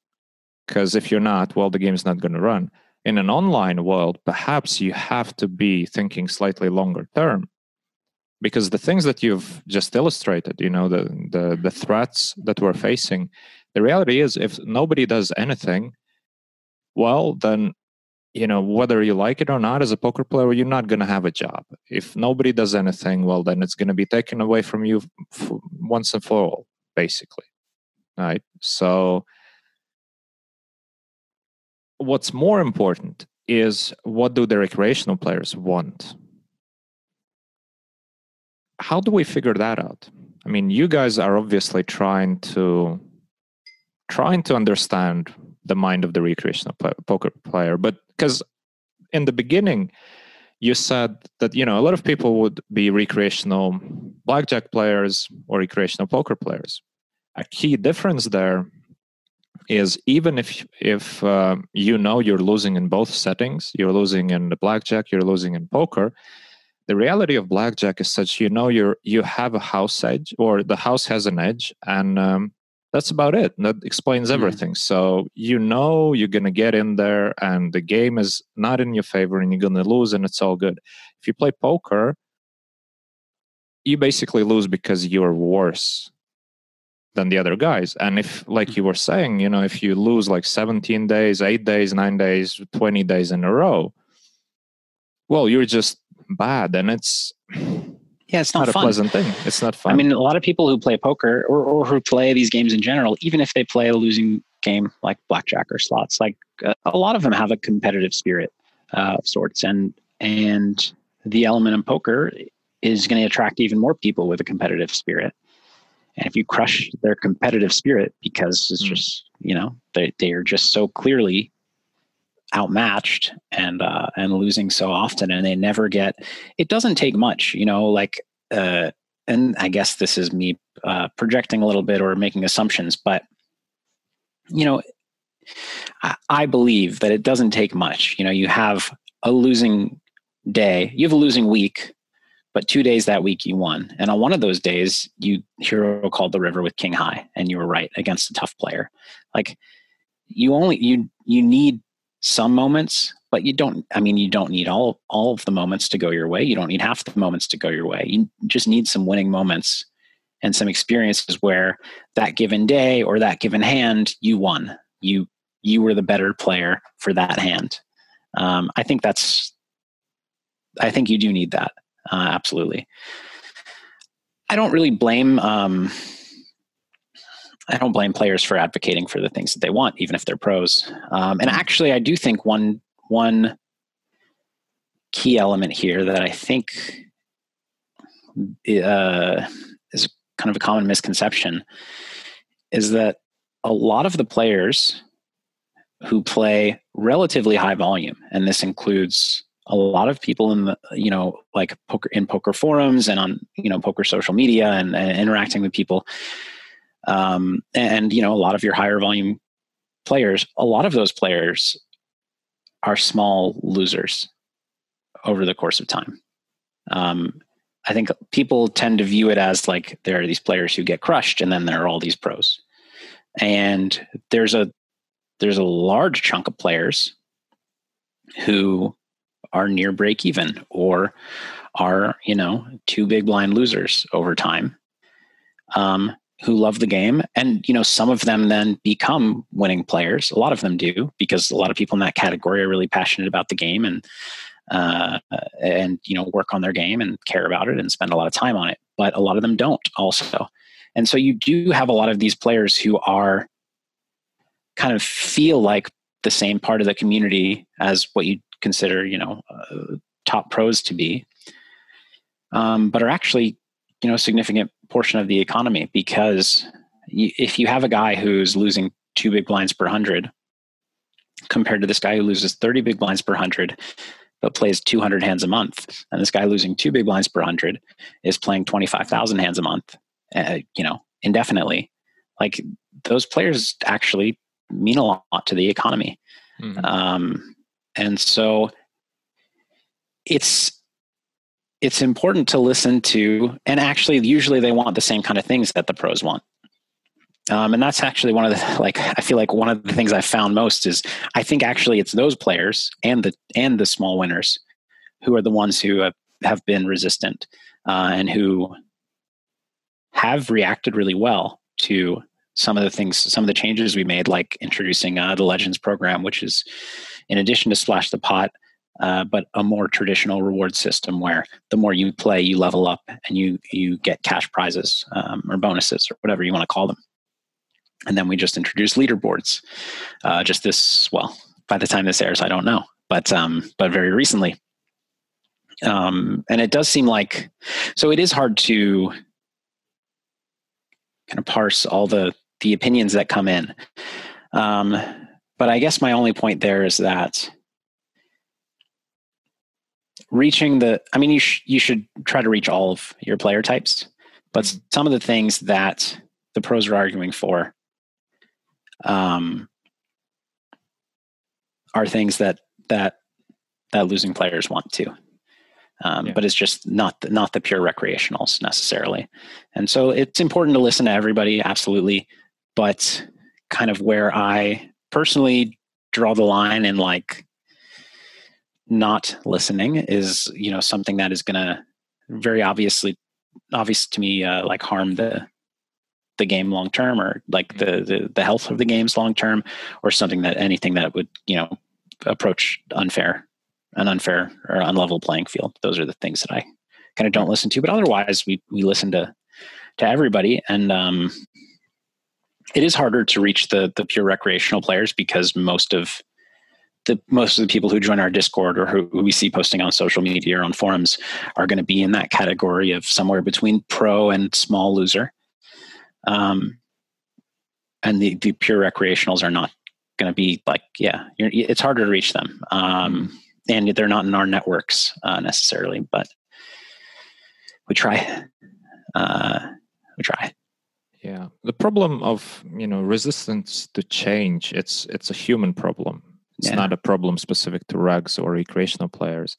because if you're not well the game is not to run in an online world perhaps you have to be thinking slightly longer term. Because the things that you've just illustrated you know the the, the threats that we're facing the reality is if nobody does anything well then you know whether you like it or not as a poker player you're not going to have a job. If nobody does anything well then it's going to be taken away from you once and for all basically right? So what's more important is what do the recreational players want? How do we figure that out? I mean you guys are obviously trying to trying to understand the mind of the recreational poker player but because in the beginning you said that you know a lot of people would be recreational blackjack players or recreational poker players. A key difference there is even if if uh, you know you're losing in both settings you're losing in the blackjack you're losing in poker the reality of blackjack is such you know you're you have a house edge or the house has an edge and um, that's about it. That explains everything. Mm. So you know you're gonna get in there, and the game is not in your favor, and you're gonna lose, and it's all good. If you play poker, you basically lose because you're worse than the other guys. And if, like you were saying, you know, if you lose like 17 days, eight days, nine days, 20 days in a row, well, you're just bad, and it's yeah, it's not, not a pleasant thing. It's not fun. I mean, a lot of people who play poker or, or who play these games in general, even if they play a losing game like blackjack or slots, like uh, a lot of them have a competitive spirit uh, of sorts, and and the element in poker is going to attract even more people with a competitive spirit. And if you crush their competitive spirit because it's mm. just you know they they are just so clearly outmatched and uh, and losing so often, and they never get. It doesn't take much, you know. Like, uh, and I guess this is me uh, projecting a little bit or making assumptions, but you know, I, I believe that it doesn't take much. You know, you have a losing day, you have a losing week, but two days that week you won. And on one of those days, you hero called the river with king high, and you were right against a tough player. Like you only you you need some moments but you don't i mean you don't need all all of the moments to go your way. You don't need half the moments to go your way. You just need some winning moments and some experiences where that given day or that given hand you won. You you were the better player for that hand. Um, i think that's i think you do need that uh, absolutely i don't really blame um, I don't blame players for advocating for the things that they want, even if they're pros. Um, and actually, I do think one one key element here that I think uh, is kind of a common misconception is that a lot of the players who play relatively high volume, and this includes a lot of people in the you know like poker in poker forums and on you know poker social media and, and interacting with people. Um, and you know a lot of your higher volume players a lot of those players are small losers over the course of time. Um, i think people tend to view it as like there are these players who get crushed and then there are all these pros. And there's a there's a large chunk of players who are near break even or are you know two big blind losers over time um, who love the game. And you know some of them then become winning players. A lot of them do because a lot of people in that category are really passionate about the game and uh, and you know work on their game and care about it and spend a lot of time on it. But a lot of them don't also. And so you do have a lot of these players who are kind of feel like the same part of the community as what you consider you know uh, top pros to be um, but are actually you know a significant portion of the economy because you, if you have a guy who's losing two big blinds per hundred compared to this guy who loses 30 big blinds per hundred but plays 200 hands a month and this guy losing two big blinds per hundred is playing 25000 hands a month uh, you know indefinitely like those players actually mean a lot to the economy mm-hmm. um, and so it's it's important to listen to and actually usually they want the same kind of things that the pros want. Um, and that's actually one of the like i feel like one of the things i found most is i think actually it's those players and the and the small winners who are the ones who have, have been resistant uh, and who have reacted really well to some of the things some of the changes we made like introducing uh, the legends program which is in addition to splash the pot uh, but a more traditional reward system where the more you play, you level up and you you get cash prizes um, or bonuses or whatever you want to call them. And then we just introduced leaderboards. Uh, just this, well, by the time this airs, I don't know, but um, but very recently. Um, and it does seem like so it is hard to kind of parse all the the opinions that come in. Um, but I guess my only point there is that reaching the i mean you sh- you should try to reach all of your player types but mm-hmm. some of the things that the pros are arguing for um, are things that that that losing players want to um, yeah. but it's just not the, not the pure recreationals necessarily and so it's important to listen to everybody absolutely but kind of where i personally draw the line in like not listening is you know something that is going to very obviously obvious to me uh, like harm the the game long term or like the, the the health of the games long term or something that anything that would you know approach unfair an unfair or unlevel playing field. Those are the things that i kind of don't listen to but otherwise we we listen to to everybody and um it is harder to reach the the pure recreational players because most of the most of the people who join our Discord or who, who we see posting on social media or on forums are going to be in that category of somewhere between pro and small loser. Um, and the, the pure recreationals are not going to be like, yeah, it's harder to reach them. Um, and they're not in our networks uh, necessarily, but we try. Uh, we try. Yeah, the problem of you know resistance to change it's it's a human problem it's yeah. not a problem specific to regs or recreational players.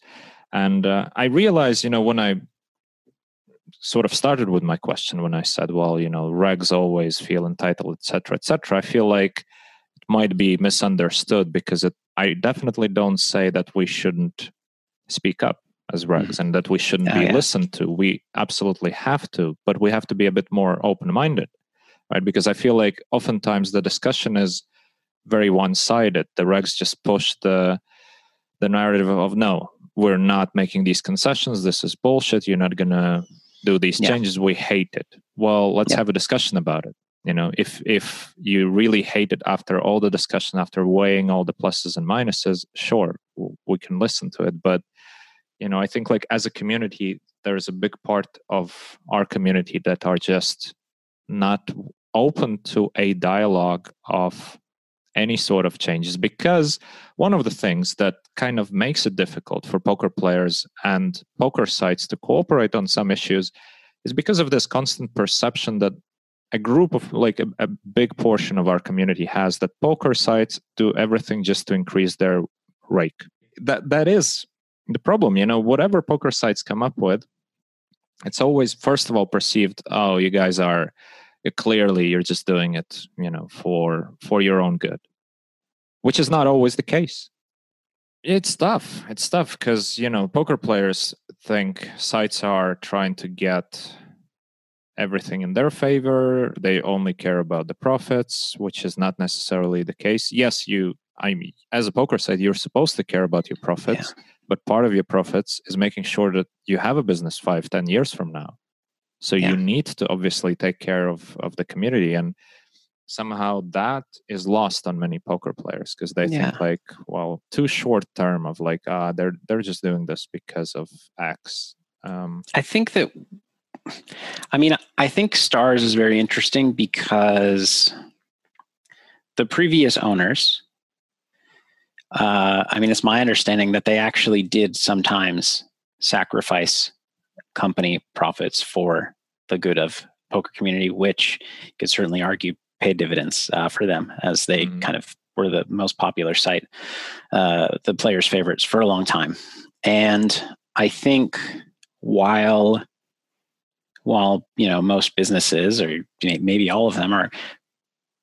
And uh, I realized, you know, when I sort of started with my question, when I said, well, you know, regs always feel entitled, etc., etc., I feel like it might be misunderstood because it, I definitely don't say that we shouldn't speak up as regs mm-hmm. and that we shouldn't be yeah. listened to. We absolutely have to, but we have to be a bit more open minded, right? Because I feel like oftentimes the discussion is very one-sided. The regs just push the the narrative of no, we're not making these concessions. This is bullshit. You're not gonna do these yeah. changes. We hate it. Well, let's yeah. have a discussion about it. You know, if if you really hate it after all the discussion, after weighing all the pluses and minuses, sure, we can listen to it. But you know, I think like as a community, there's a big part of our community that are just not open to a dialogue of any sort of changes because one of the things that kind of makes it difficult for poker players and poker sites to cooperate on some issues is because of this constant perception that a group of like a, a, big portion of our community has that poker sites do everything just to increase their rake. That that is the problem you know whatever poker sites come up with it's always first of all perceived oh you guys are clearly you're just doing it you know for for your own good. Which is not always the case. It's tough. It's tough because you know poker players think sites are trying to get everything in their favor. They only care about the profits which is not necessarily the case. Yes you i mean as a poker site you're supposed to care about your profits yeah. but part of your profits is making sure that you have a business five ten years from now so yeah. you need to obviously take care of of the community and somehow that is lost on many poker players because they yeah. think like well too short term of like ah uh, they're they're just doing this because of x um, i think that i mean i think stars is very interesting because the previous owners uh, i mean it's my understanding that they actually did sometimes sacrifice company profits for the good of poker community, which you could certainly argue paid dividends uh, for them as they mm-hmm. kind of were the most popular site, uh, the players' favorites for a long time. And I think while while you know most businesses or maybe all of them are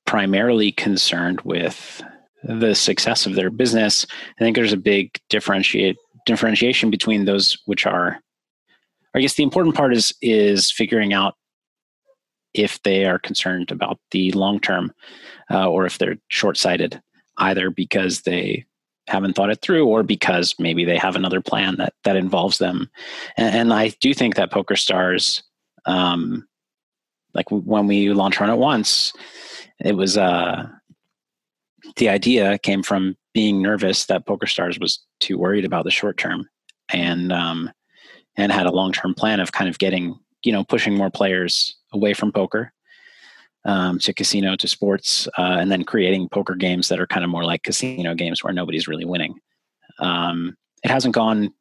primarily concerned with the success of their business, I think there's a big differentiate differentiation between those which are I guess the important part is is figuring out if they are concerned about the long term uh, or if they're short sighted, either because they haven't thought it through or because maybe they have another plan that that involves them. And, and I do think that PokerStars, um, like when we launched Run It Once, it was uh, the idea came from being nervous that PokerStars was too worried about the short term and um, and had a long term plan of kind of getting, you know, pushing more players away from poker um, to casino to sports, uh, and then creating poker games that are kind of more like casino games where nobody's really winning. Um, it hasn't gone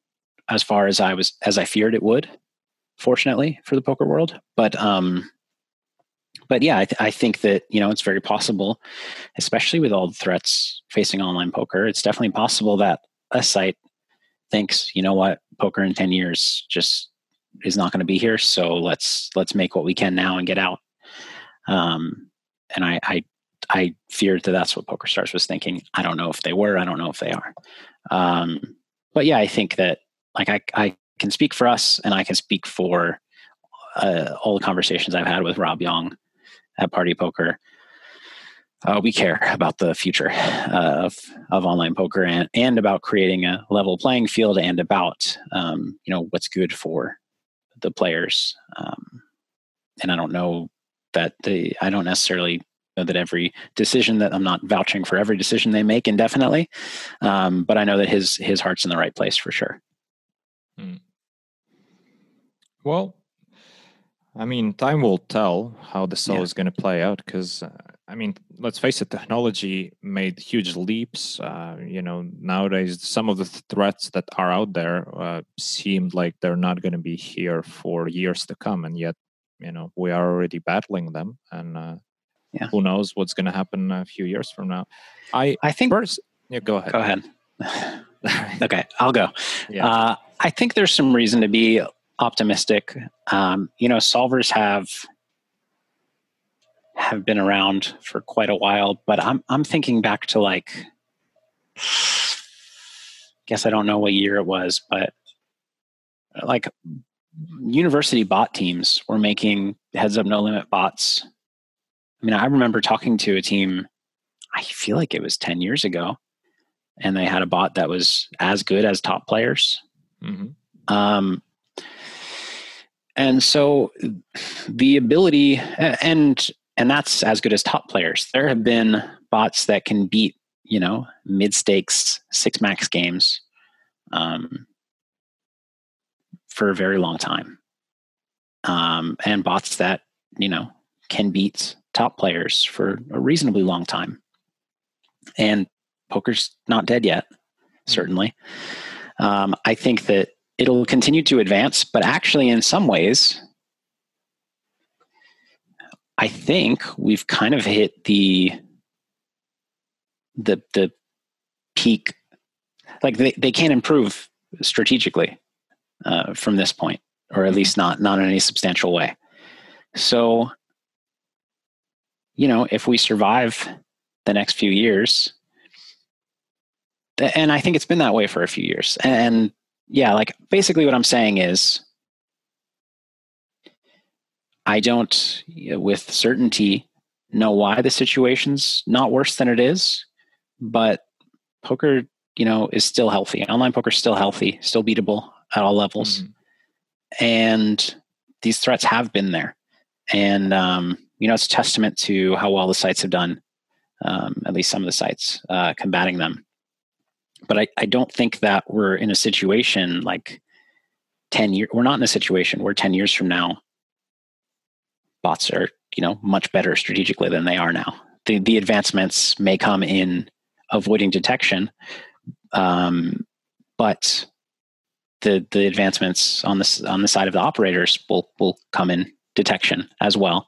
as far as I was as I feared it would, fortunately for the poker world. But um, but yeah, I, th- I, think that you know it's very possible, especially with all the threats facing online poker. It's definitely possible that a site thinks, you know what, poker in 10 years just is not going to be here. So let's, let's make what we can now and get out. Um, and I, I, I feared that that's what PokerStars was thinking. I don't know if they were. I don't know if they are. Um, but yeah, I think that like I, I can speak for us, and I can speak for uh, all the conversations I've had with Rob Yong at Party Poker uh, we care about the future uh, of, of online poker and, and about creating a level playing field and about um, you know what's good for the players um, and i don't know that the i don't necessarily know that every decision that i'm not vouching for every decision they make indefinitely um, but i know that his his heart's in the right place for sure mm. well i mean time will tell how this all yeah. is going to play out because uh, I mean, let's face it, technology made huge leaps. Uh, you know, nowadays some of the threats that are out there uh, seemed like they're not going to be here for years to come, and yet, you know, we are already battling them. And uh, yeah. who knows what's going to happen a few years from now? I I think first, yeah, go ahead. Go ahead. okay, I'll go. Yeah. Uh, I think there's some reason to be optimistic. Um, you know, solvers have have been around for quite a while, but I'm I'm thinking back to like guess I don't know what year it was, but like university bot teams were making heads up no limit bots. I mean, I remember talking to a team, I feel like it was 10 years ago, and they had a bot that was as good as top players. Mm-hmm. Um, and so the ability, and and that's as good as top players. There have been bots that can beat, you know, mid stakes six max games um, for a very long time, um, and bots that you know can beat top players for a reasonably long time. and poker's not dead yet. Certainly, um, I think that it'll continue to advance, but actually, in some ways, I think we've kind of hit the the the peak. Like they, they can't improve strategically uh, from this point, or at least not not in any substantial way. So, you know, if we survive the next few years, and I think it's been that way for a few years, and yeah, like basically what I'm saying is I don't, with certainty, know why the situation's not worse than it is, but poker, you know, is still healthy. Online poker is still healthy, still beatable at all levels, mm-hmm. and these threats have been there. And um, you know, it's a testament to how well the sites have done. Um, at least some of the sites uh, combating them. But I, I don't think that we're in a situation like 10 years. We're not in a situation where 10 years from now bots are you know much better strategically than they are now. The the advancements may come in avoiding detection, um, but the the advancements on this on the side of the operators will will come in detection as well,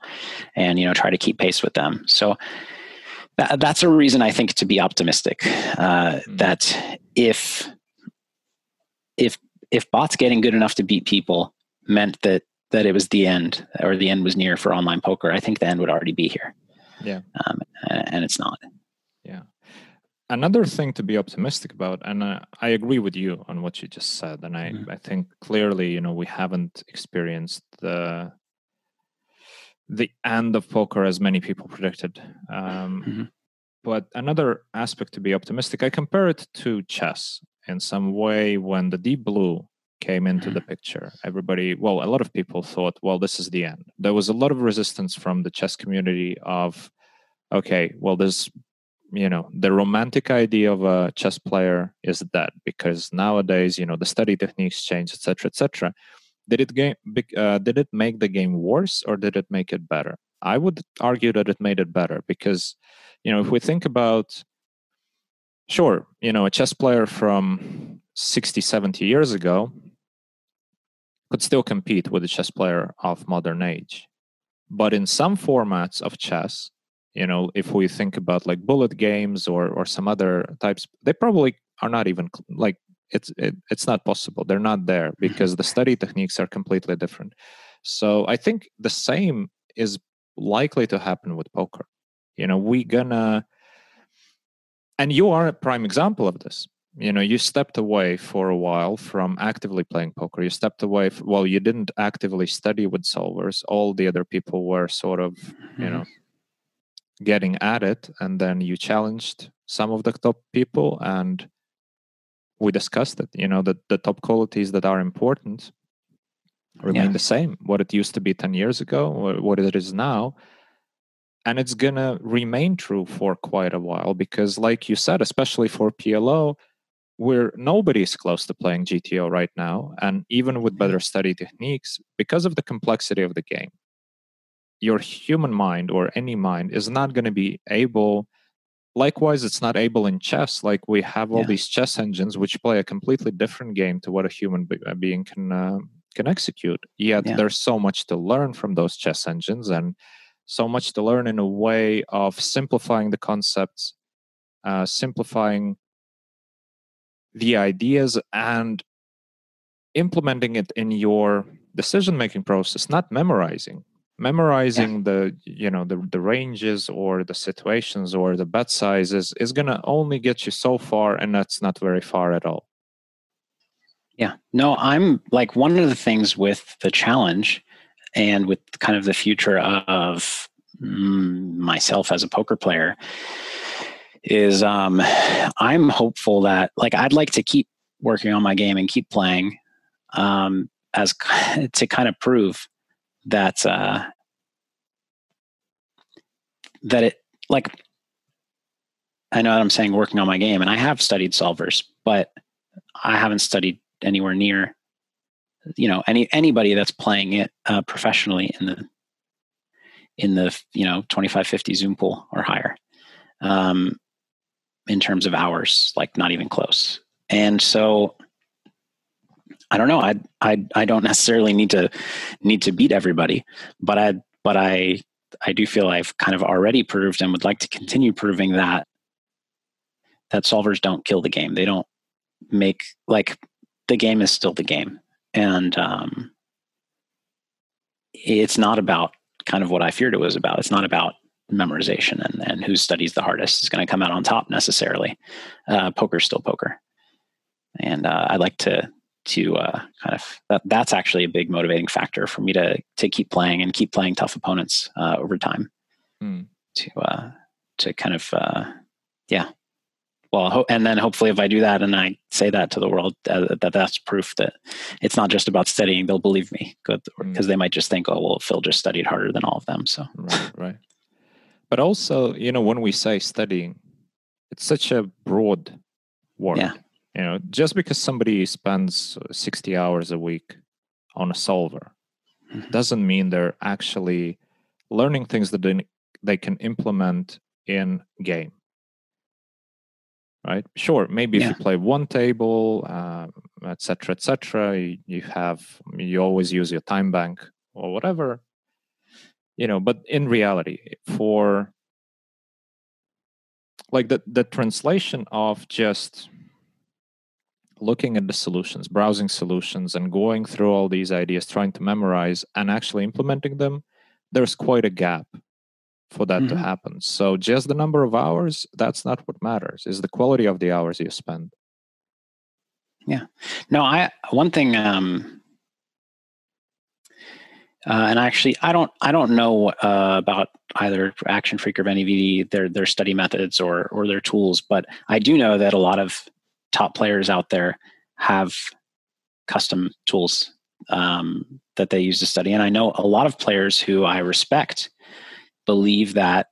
and you know try to keep pace with them. So that, that's a reason I think to be optimistic. Uh, mm-hmm. That if if if bots getting good enough to beat people meant that that it was the end or the end was near for online poker, I think the end would already be here. Yeah. Um, and it's not. Yeah. Another thing to be optimistic about, and uh, I agree with you on what you just said, and I, mm-hmm. I think clearly, you know, we haven't experienced the the end of poker as many people predicted. Um, mm-hmm. But another aspect to be optimistic, I compare it to chess in some way. When the Deep Blue came into the picture. Everybody, well, a lot of people thought, well, this is the end. There was a lot of resistance from the chess community of, okay, well, there's, you know, the romantic idea of a chess player is dead because nowadays, you know, the study techniques change, etc., etc. Did it game? Uh, did it make the game worse or did it make it better? I would argue that it made it better because, you know, if we think about, sure, you know, a chess player from 60, 70 years ago could still compete with a chess player of modern age. But in some formats of chess, you know, if we think about like bullet games or or some other types, they probably are not even like it's it, it's not possible. They're not there mm-hmm. because the study techniques are completely different. So I think the same is likely to happen with poker. You know, we gonna and you are a prime example of this you know you stepped away for a while from actively playing poker you stepped away f- well you didn't actively study with solvers all the other people were sort of mm-hmm. you know getting at it and then you challenged some of the top people and we discussed it you know that the top qualities that are important remain yeah. the same what it used to be 10 years ago what it is now and it's going to remain true for quite a while because like you said especially for plo where nobody is close to playing GTO right now, and even with better study techniques, because of the complexity of the game, your human mind or any mind is not going to be able. Likewise, it's not able in chess. Like we have all yeah. these chess engines which play a completely different game to what a human be- being can uh, can execute. Yet yeah. there's so much to learn from those chess engines, and so much to learn in a way of simplifying the concepts, uh, simplifying the ideas and implementing it in your decision making process not memorizing. Memorizing yeah. the you know the, the ranges or the situations or the bet sizes is going to only get you so far and that's not very far at all. Yeah. No i'm like one of the things with the challenge and with kind of the future of mm, myself as a poker player is um, I'm hopeful that like I'd like to keep working on my game and keep playing um, as to kind of prove that uh, that it like I know I'm saying working on my game and I have studied solvers, but I haven't studied anywhere near you know any anybody that's playing it uh, professionally in the in the you know 2550 zoom pool or higher. Um, in terms of hours, like not even close. And so I don't know. I I I don't necessarily need to need to beat everybody, but I but I I do feel I've kind of already proved and would like to continue proving that that solvers don't kill the game. They don't make like the game is still the game, and um, it's not about kind of what I feared it was about. It's not about memorization and, and who studies the hardest is going to come out on top necessarily. Uh, poker's still poker, and uh, I like to to uh, kind of that, that's actually a big motivating factor for me to to keep playing and keep playing tough opponents uh, over time. Mm. To uh, to kind of uh, yeah. Well, ho- and then hopefully, if I do that and I say that to the world, uh, that that's proof that it's not just about studying. They'll believe me, because mm. they might just think, "Oh, well, Phil just studied harder than all of them." So right, right. But also, you know, when we say studying, it's such a broad word. Yeah. You know, just because somebody spends 60 hours a week on a solver mm-hmm. doesn't mean they're actually learning things that they, they can implement in game. Right? Sure, maybe yeah. if you play one table, etc., um, etc., et you, you have you always use your time bank or whatever you know but in reality for like the the translation of just looking at the solutions browsing solutions and going through all these ideas trying to memorize and actually implementing them there's quite a gap for that mm-hmm. to happen. So just the number of hours that's not what matters is the quality of the hours you spend. Yeah. No i one thing um uh, and actually, I don't I don't know uh, about either ActionFreak or VeniVidi their their study methods or or their tools, but I do know that a lot of top players out there have custom tools um, that they use to study, and I know a lot of players who I respect believe that,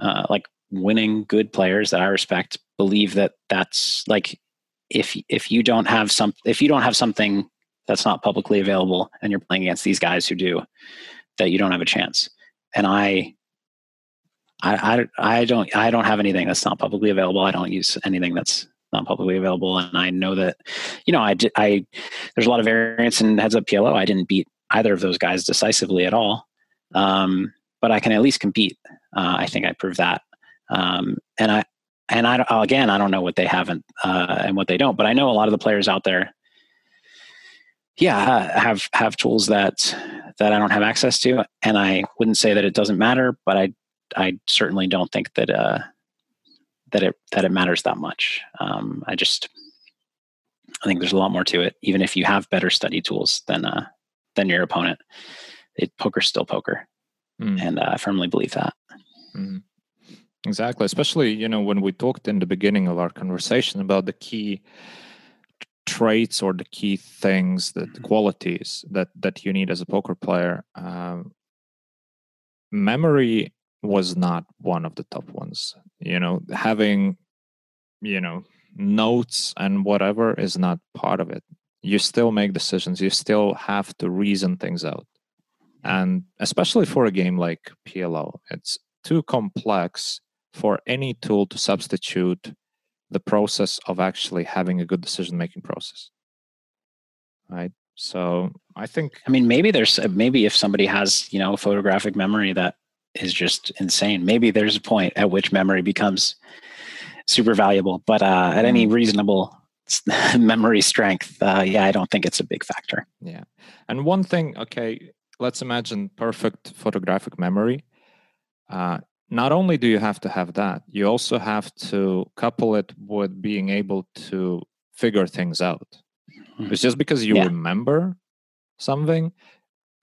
uh, like winning good players that I respect, believe that that's like if if you don't have some if you don't have something that's not publicly available and you're playing against these guys who do that you don't have a chance and i I, I, I don't I don't have anything that's not publicly available. I don't use anything that's not publicly available, and I know that you know I I there's a lot of variance in heads up PLO. I didn't beat either of those guys decisively at all, um, but I can at least compete. Uh, I think I proved that, um, and I and I again I don't know what they haven't uh, and what they don't, but I know a lot of the players out there yeah have have tools that that i don't have access to and i wouldn't say that it doesn't matter but i i certainly don't think that uh that it that it matters that much. Um i just i think there's a lot more to it. Even if you have better study tools than uh than your opponent it poker's still poker. Mm. and uh, i firmly believe that. Mm. exactly. Especially you know when we talked in the beginning of our conversation about the key traits or the key things that the mm-hmm. qualities that that you need as a poker player um, memory was not one of the top ones. You know having you know notes and whatever is not part of it. You still make decisions. You still have to reason things out. And especially for a game like plo it's too complex for any tool to substitute the process of actually having a good decision making process right? So i think i mean maybe there's maybe if somebody has you know photographic memory that is just insane maybe there's a point at which memory becomes super valuable but uh, at any mm-hmm. reasonable memory strength uh, yeah i don't think it's a big factor. Yeah. And one thing okay let's imagine perfect photographic memory uh, not only do you have to have that, you also have to couple it with being able to figure things out. Mm-hmm. It's just because you yeah. remember something.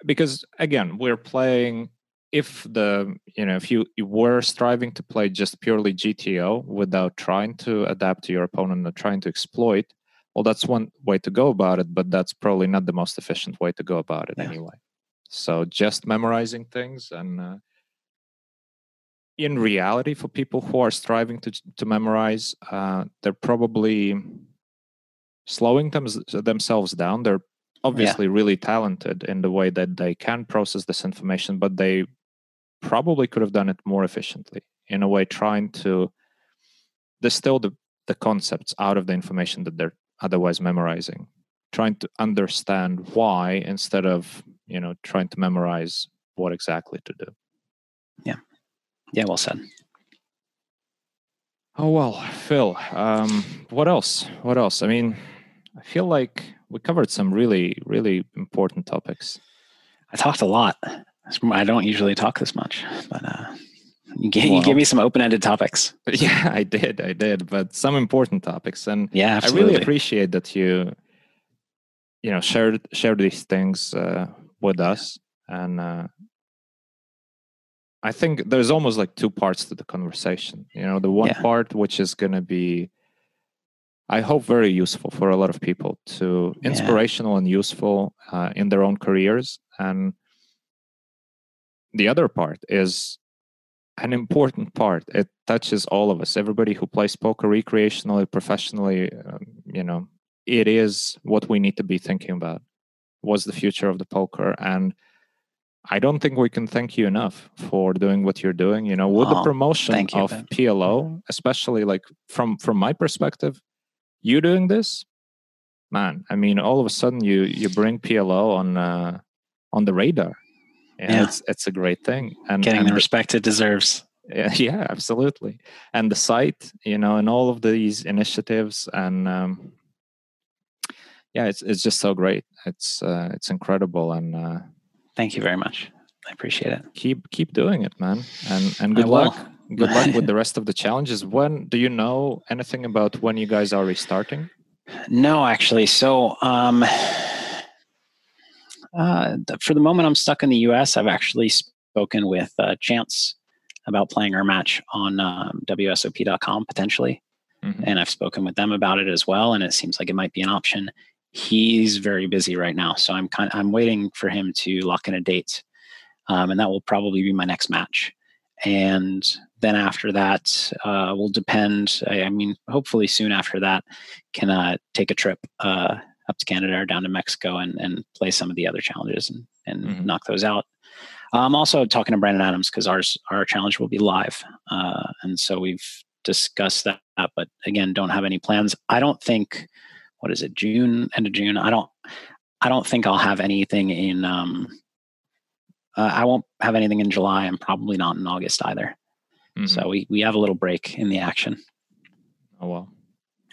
Because again, we're playing. If the you know if you, you were striving to play just purely GTO without trying to adapt to your opponent or trying to exploit, well, that's one way to go about it. But that's probably not the most efficient way to go about it yeah. anyway. So just memorizing things and uh, in reality for people who are striving to to memorize uh, they're probably slowing them, themselves down. They're obviously yeah. really talented in the way that they can process this information but they probably could have done it more efficiently in a way trying to distill the, the concepts out of the information that they're otherwise memorizing trying to understand why instead of you know trying to memorize what exactly to do. Yeah yeah well said oh well phil um, what else what else i mean i feel like we covered some really really important topics i talked a lot i don't usually talk this much but uh you gave, well, you gave me some open-ended topics. Yeah, I did. I did, but some important topics, and yeah, absolutely. I really appreciate that you, you know, shared shared these things uh, with us, and uh, I think there's almost like two parts to the conversation. You know, the one yeah. part which is going to be, I hope, very useful for a lot of people to inspirational and useful uh, in their own careers, and the other part is an important part. It touches all of us. Everybody who plays poker recreationally, professionally, um, you know, it is what we need to be thinking about. What's the future of the poker? And I don't think we can thank you enough for doing what you're doing. You know, with oh, the promotion you, of ben. PLO, especially like from from my perspective, you doing this, man. I mean, all of a sudden you you bring PLO on uh, on the radar yeah. it's it's a great thing and getting and the respect it deserves yeah, yeah absolutely and the site you know and all of these initiatives and um, yeah it's it's just so great it's uh, it's incredible and uh, thank you very much i appreciate it keep keep doing it man and and good luck good luck with the rest of the challenges when do you know anything about when you guys are restarting no actually so um uh, for the moment, I'm stuck in the U.S. I've actually spoken with uh, Chance about playing our match on um, WSOP.com potentially, mm-hmm. and I've spoken with them about it as well. And it seems like it might be an option. He's very busy right now, so I'm kind. Of, I'm waiting for him to lock in a date, um, and that will probably be my next match. And then after that uh, will depend. I, I, mean, hopefully soon after that, can uh, take a trip uh, up to Canada or down to Mexico and, and play some of the other challenges and, and mm-hmm. knock those out. I'm also talking to Brandon Adams because ours our challenge will be live, uh, and so we've discussed that. But again, don't have any plans. I don't think what is it June end of June. I don't I don't think I'll have anything in. Um, uh, I won't have anything in July, and probably not in August either. Mm-hmm. So we we have a little break in the action. Oh well.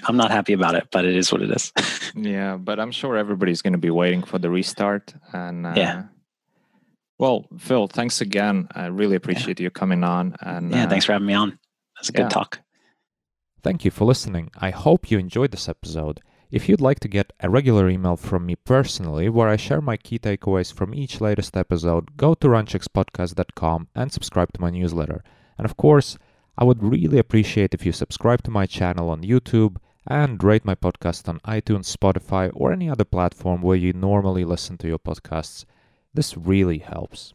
I'm not happy about it, but it is what it is. yeah, but I'm sure everybody's going to be waiting for the restart. And uh, yeah. Well, Phil, thanks again. I really appreciate yeah. you coming on. And yeah, uh, thanks for having me on. That's a good talk. Thank you for listening. I hope you enjoyed this episode. If you'd like to get a regular email from me personally, where I share my key takeaways from each latest episode, go to runchukspodcast.com and subscribe to my newsletter. And of course, I would really appreciate if you subscribe to my channel on YouTube and rate my podcast on iTunes, Spotify, or any other platform where you normally listen to your podcasts. This really helps.